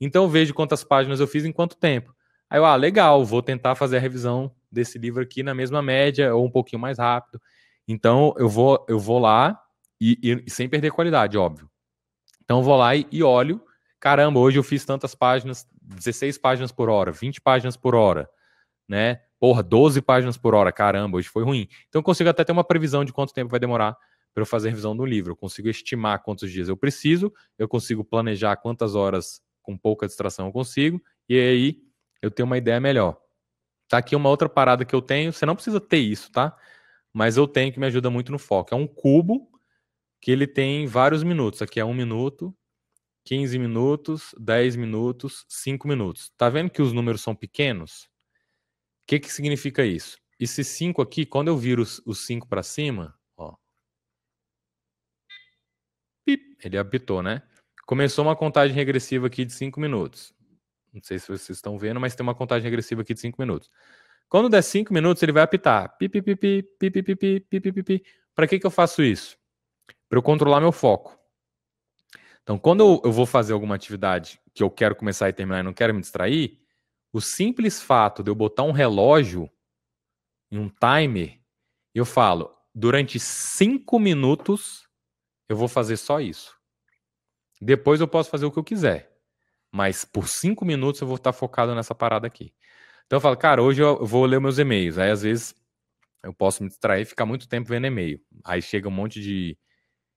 Então eu vejo quantas páginas eu fiz em quanto tempo. Aí eu, ah, legal, vou tentar fazer a revisão desse livro aqui na mesma média ou um pouquinho mais rápido. Então eu vou, eu vou lá e, e sem perder qualidade, óbvio. Então eu vou lá e, e olho, caramba, hoje eu fiz tantas páginas, 16 páginas por hora, 20 páginas por hora, né? Porra, 12 páginas por hora, caramba, hoje foi ruim. Então eu consigo até ter uma previsão de quanto tempo vai demorar para eu fazer a revisão do livro. Eu consigo estimar quantos dias eu preciso, eu consigo planejar quantas horas com pouca distração eu consigo, e aí eu tenho uma ideia melhor. Tá aqui uma outra parada que eu tenho, você não precisa ter isso, tá? Mas eu tenho que me ajuda muito no foco. É um cubo que ele tem vários minutos. Aqui é um minuto, 15 minutos, 10 minutos, 5 minutos. Tá vendo que os números são pequenos? O que, que significa isso? Esse 5 aqui, quando eu viro os 5 para cima, ó. Pip, ele apitou, né? Começou uma contagem regressiva aqui de 5 minutos. Não sei se vocês estão vendo, mas tem uma contagem regressiva aqui de 5 minutos. Quando der 5 minutos, ele vai apitar. Pi, pi, pi, pi, pi, pi, pi, pi, pi, pi. Para que, que eu faço isso? Para eu controlar meu foco. Então, quando eu, eu vou fazer alguma atividade que eu quero começar e terminar e não quero me distrair, o simples fato de eu botar um relógio em um timer, eu falo, durante 5 minutos eu vou fazer só isso. Depois eu posso fazer o que eu quiser. Mas por 5 minutos eu vou estar focado nessa parada aqui. Então eu falo, cara, hoje eu vou ler meus e-mails. Aí às vezes eu posso me distrair e ficar muito tempo vendo e-mail. Aí chega um monte de.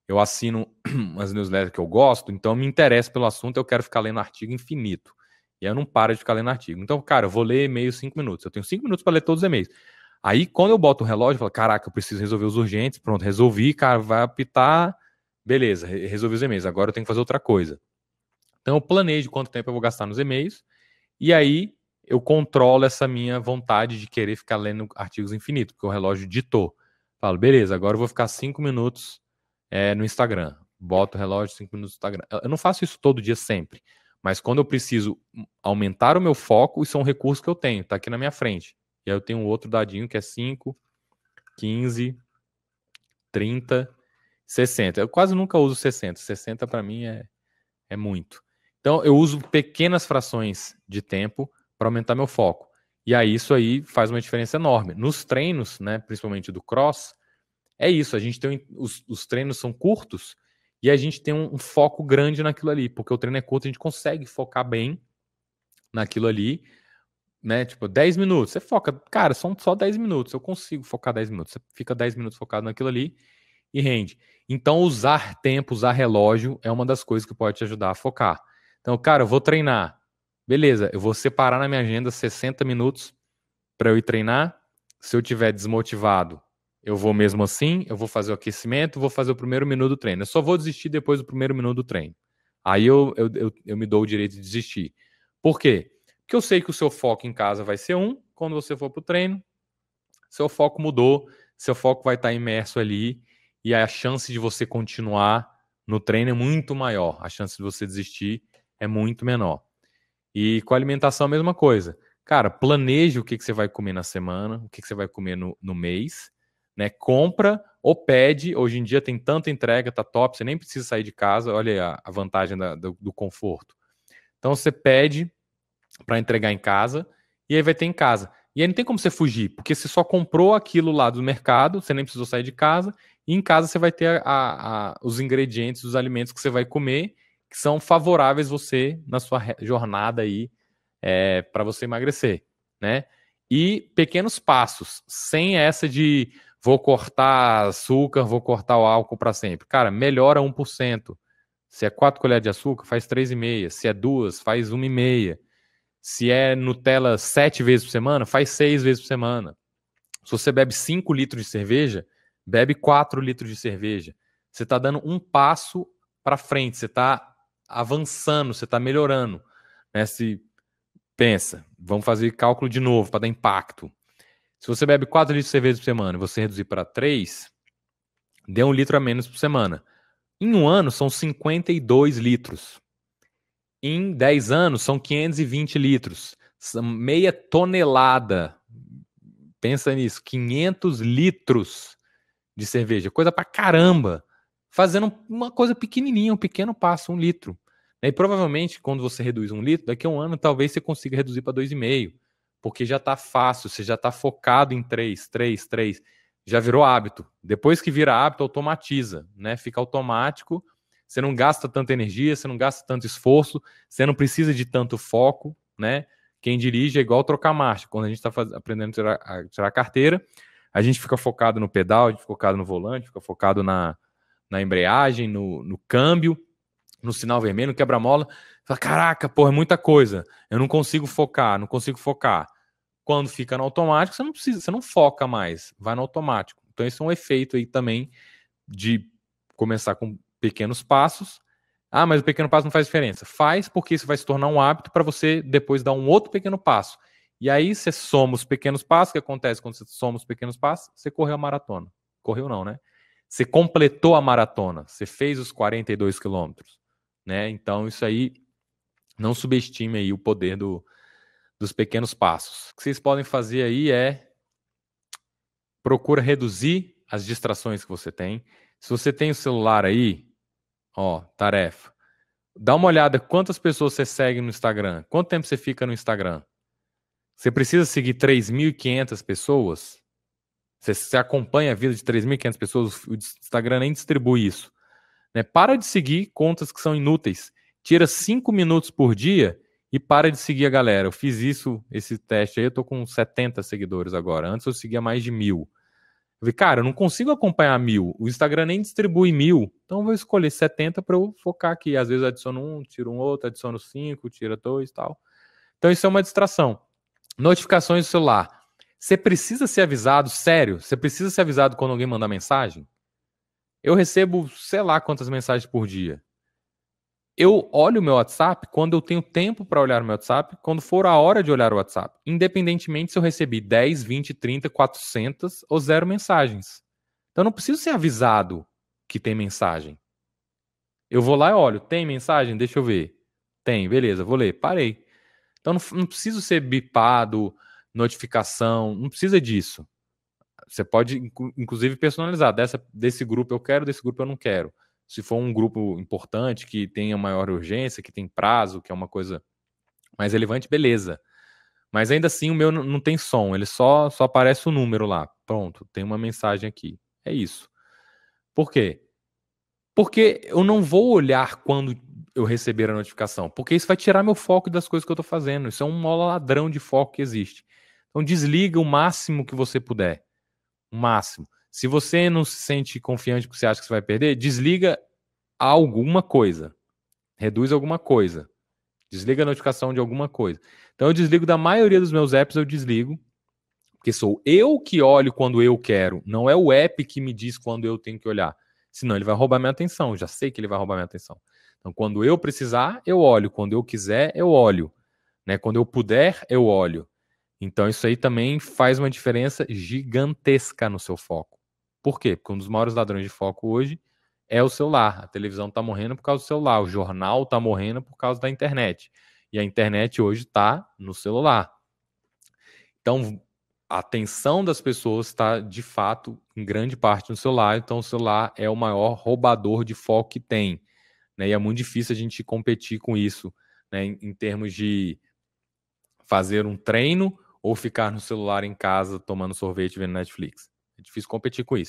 Eu assino umas newsletters que eu gosto, então eu me interesso pelo assunto, eu quero ficar lendo artigo infinito. E aí eu não paro de ficar lendo artigo. Então, cara, eu vou ler e-mail cinco minutos. Eu tenho cinco minutos para ler todos os e-mails. Aí, quando eu boto o relógio, eu falo, caraca, eu preciso resolver os urgentes. Pronto, resolvi, cara, vai apitar. Beleza, resolvi os e-mails. Agora eu tenho que fazer outra coisa. Então, eu planejo quanto tempo eu vou gastar nos e-mails. E aí, eu controlo essa minha vontade de querer ficar lendo artigos infinitos, porque o relógio ditou. Falo, beleza, agora eu vou ficar cinco minutos é, no Instagram. Boto o relógio cinco minutos no Instagram. Eu não faço isso todo dia sempre, mas quando eu preciso aumentar o meu foco, isso é um recurso que eu tenho, tá aqui na minha frente. E aí eu tenho outro dadinho que é 5, 15, 30, 60. Eu quase nunca uso 60. 60 para mim é, é muito. Então eu uso pequenas frações de tempo para aumentar meu foco. E aí isso aí faz uma diferença enorme. Nos treinos, né, principalmente do cross, é isso. A gente tem os, os treinos são curtos e a gente tem um, um, foco grande naquilo ali, porque o treino é curto, a gente consegue focar bem naquilo ali, né? Tipo, 10 minutos. Você foca, cara, são só 10 minutos. Eu consigo focar 10 minutos. Você fica 10 minutos focado naquilo ali e rende. Então, usar tempo, usar relógio é uma das coisas que pode te ajudar a focar. Então, cara, eu vou treinar. Beleza, eu vou separar na minha agenda 60 minutos para eu ir treinar. Se eu tiver desmotivado, eu vou mesmo assim, eu vou fazer o aquecimento, vou fazer o primeiro minuto do treino. Eu só vou desistir depois do primeiro minuto do treino. Aí eu, eu, eu, eu me dou o direito de desistir. Por quê? Porque eu sei que o seu foco em casa vai ser um, quando você for para o treino, seu foco mudou, seu foco vai estar imerso ali, e a chance de você continuar no treino é muito maior. A chance de você desistir é muito menor. E com a alimentação a mesma coisa. Cara, planeje o que, que você vai comer na semana, o que, que você vai comer no, no mês, né? Compra ou pede. Hoje em dia tem tanta entrega, tá top, você nem precisa sair de casa. Olha a, a vantagem da, do, do conforto. Então você pede para entregar em casa e aí vai ter em casa. E aí não tem como você fugir, porque você só comprou aquilo lá do mercado, você nem precisou sair de casa, e em casa você vai ter a, a, os ingredientes, os alimentos que você vai comer, que são favoráveis você na sua jornada aí é, para você emagrecer, né? E pequenos passos, sem essa de vou cortar açúcar, vou cortar o álcool para sempre. Cara, melhora 1%. Se é 4 colheres de açúcar, faz 3,5. Se é duas, faz 1,5. Se é Nutella 7 vezes por semana, faz 6 vezes por semana. Se você bebe 5 litros de cerveja, bebe 4 litros de cerveja. Você está dando um passo para frente, você está avançando, você está melhorando. Né? Se pensa, vamos fazer cálculo de novo para dar impacto. Se você bebe 4 litros de cerveja por semana e você reduzir para 3, dê um litro a menos por semana. Em um ano são 52 litros. Em 10 anos são 520 litros. Meia tonelada. Pensa nisso, 500 litros de cerveja. Coisa pra caramba fazendo uma coisa pequenininha, um pequeno passo, um litro. E provavelmente, quando você reduz um litro, daqui a um ano, talvez você consiga reduzir para 2,5, porque já está fácil, você já está focado em 3, 3, 3. Já virou hábito. Depois que vira hábito, automatiza, né? Fica automático. Você não gasta tanta energia, você não gasta tanto esforço, você não precisa de tanto foco, né? Quem dirige é igual trocar marcha. Quando a gente está aprendendo a tirar, a tirar carteira, a gente fica focado no pedal, a gente fica focado no volante, fica focado na, na embreagem, no, no câmbio, no sinal vermelho, no quebra-mola. Fala, caraca, porra, é muita coisa. Eu não consigo focar, não consigo focar. Quando fica no automático, você não precisa, você não foca mais, vai no automático. Então, esse é um efeito aí também de começar com pequenos passos. Ah, mas o pequeno passo não faz diferença. Faz porque isso vai se tornar um hábito para você depois dar um outro pequeno passo. E aí você soma os pequenos passos. O que acontece quando você soma os pequenos passos? Você correu a maratona. Correu não, né? Você completou a maratona. Você fez os 42 quilômetros. Né? Então isso aí, não subestime aí o poder do, dos pequenos passos. O que vocês podem fazer aí é procura reduzir as distrações que você tem. Se você tem o celular aí, ó, tarefa. Dá uma olhada quantas pessoas você segue no Instagram. Quanto tempo você fica no Instagram? Você precisa seguir 3.500 pessoas? Você, você, acompanha a vida de 3.500 pessoas? O Instagram nem distribui isso. Né? Para de seguir contas que são inúteis. Tira 5 minutos por dia e para de seguir a galera. Eu fiz isso, esse teste aí, eu tô com 70 seguidores agora. Antes eu seguia mais de mil. Eu falei, cara, eu não consigo acompanhar mil. O Instagram nem distribui mil. Então eu vou escolher 70 para eu focar aqui. Às vezes adiciono um, tiro um outro, adiciono cinco, tira dois tal. Então isso é uma distração. Notificações do celular. Você precisa ser avisado, sério? Você precisa ser avisado quando alguém mandar mensagem? Eu recebo, sei lá quantas mensagens por dia eu olho o meu WhatsApp quando eu tenho tempo para olhar o meu WhatsApp, quando for a hora de olhar o WhatsApp, independentemente se eu recebi 10, 20, 30, 400 ou zero mensagens. Então eu não preciso ser avisado que tem mensagem. Eu vou lá e olho, tem mensagem? Deixa eu ver. Tem, beleza, vou ler. Parei. Então não, não preciso ser bipado, notificação, não precisa disso. Você pode, inclusive, personalizar. Dessa, desse grupo eu quero, desse grupo eu não quero se for um grupo importante que tenha maior urgência, que tem prazo, que é uma coisa mais relevante, beleza. Mas ainda assim o meu não tem som, ele só só aparece o número lá. Pronto, tem uma mensagem aqui. É isso. Por quê? Porque eu não vou olhar quando eu receber a notificação, porque isso vai tirar meu foco das coisas que eu estou fazendo. Isso é um mola ladrão de foco que existe. Então desliga o máximo que você puder. O máximo. Se você não se sente confiante porque você acha que você vai perder, desliga alguma coisa. Reduz alguma coisa. Desliga a notificação de alguma coisa. Então eu desligo da maioria dos meus apps, eu desligo. Porque sou eu que olho quando eu quero, não é o app que me diz quando eu tenho que olhar. Senão ele vai roubar minha atenção. já sei que ele vai roubar minha atenção. Então, quando eu precisar, eu olho. Quando eu quiser, eu olho. Né? Quando eu puder, eu olho. Então, isso aí também faz uma diferença gigantesca no seu foco. Por quê? Porque um dos maiores ladrões de foco hoje é o celular. A televisão está morrendo por causa do celular, o jornal está morrendo por causa da internet. E a internet hoje está no celular. Então, a atenção das pessoas está, de fato, em grande parte no celular. Então, o celular é o maior roubador de foco que tem. Né? E é muito difícil a gente competir com isso, né? em, em termos de fazer um treino ou ficar no celular em casa tomando sorvete vendo Netflix. É difícil competir com isso.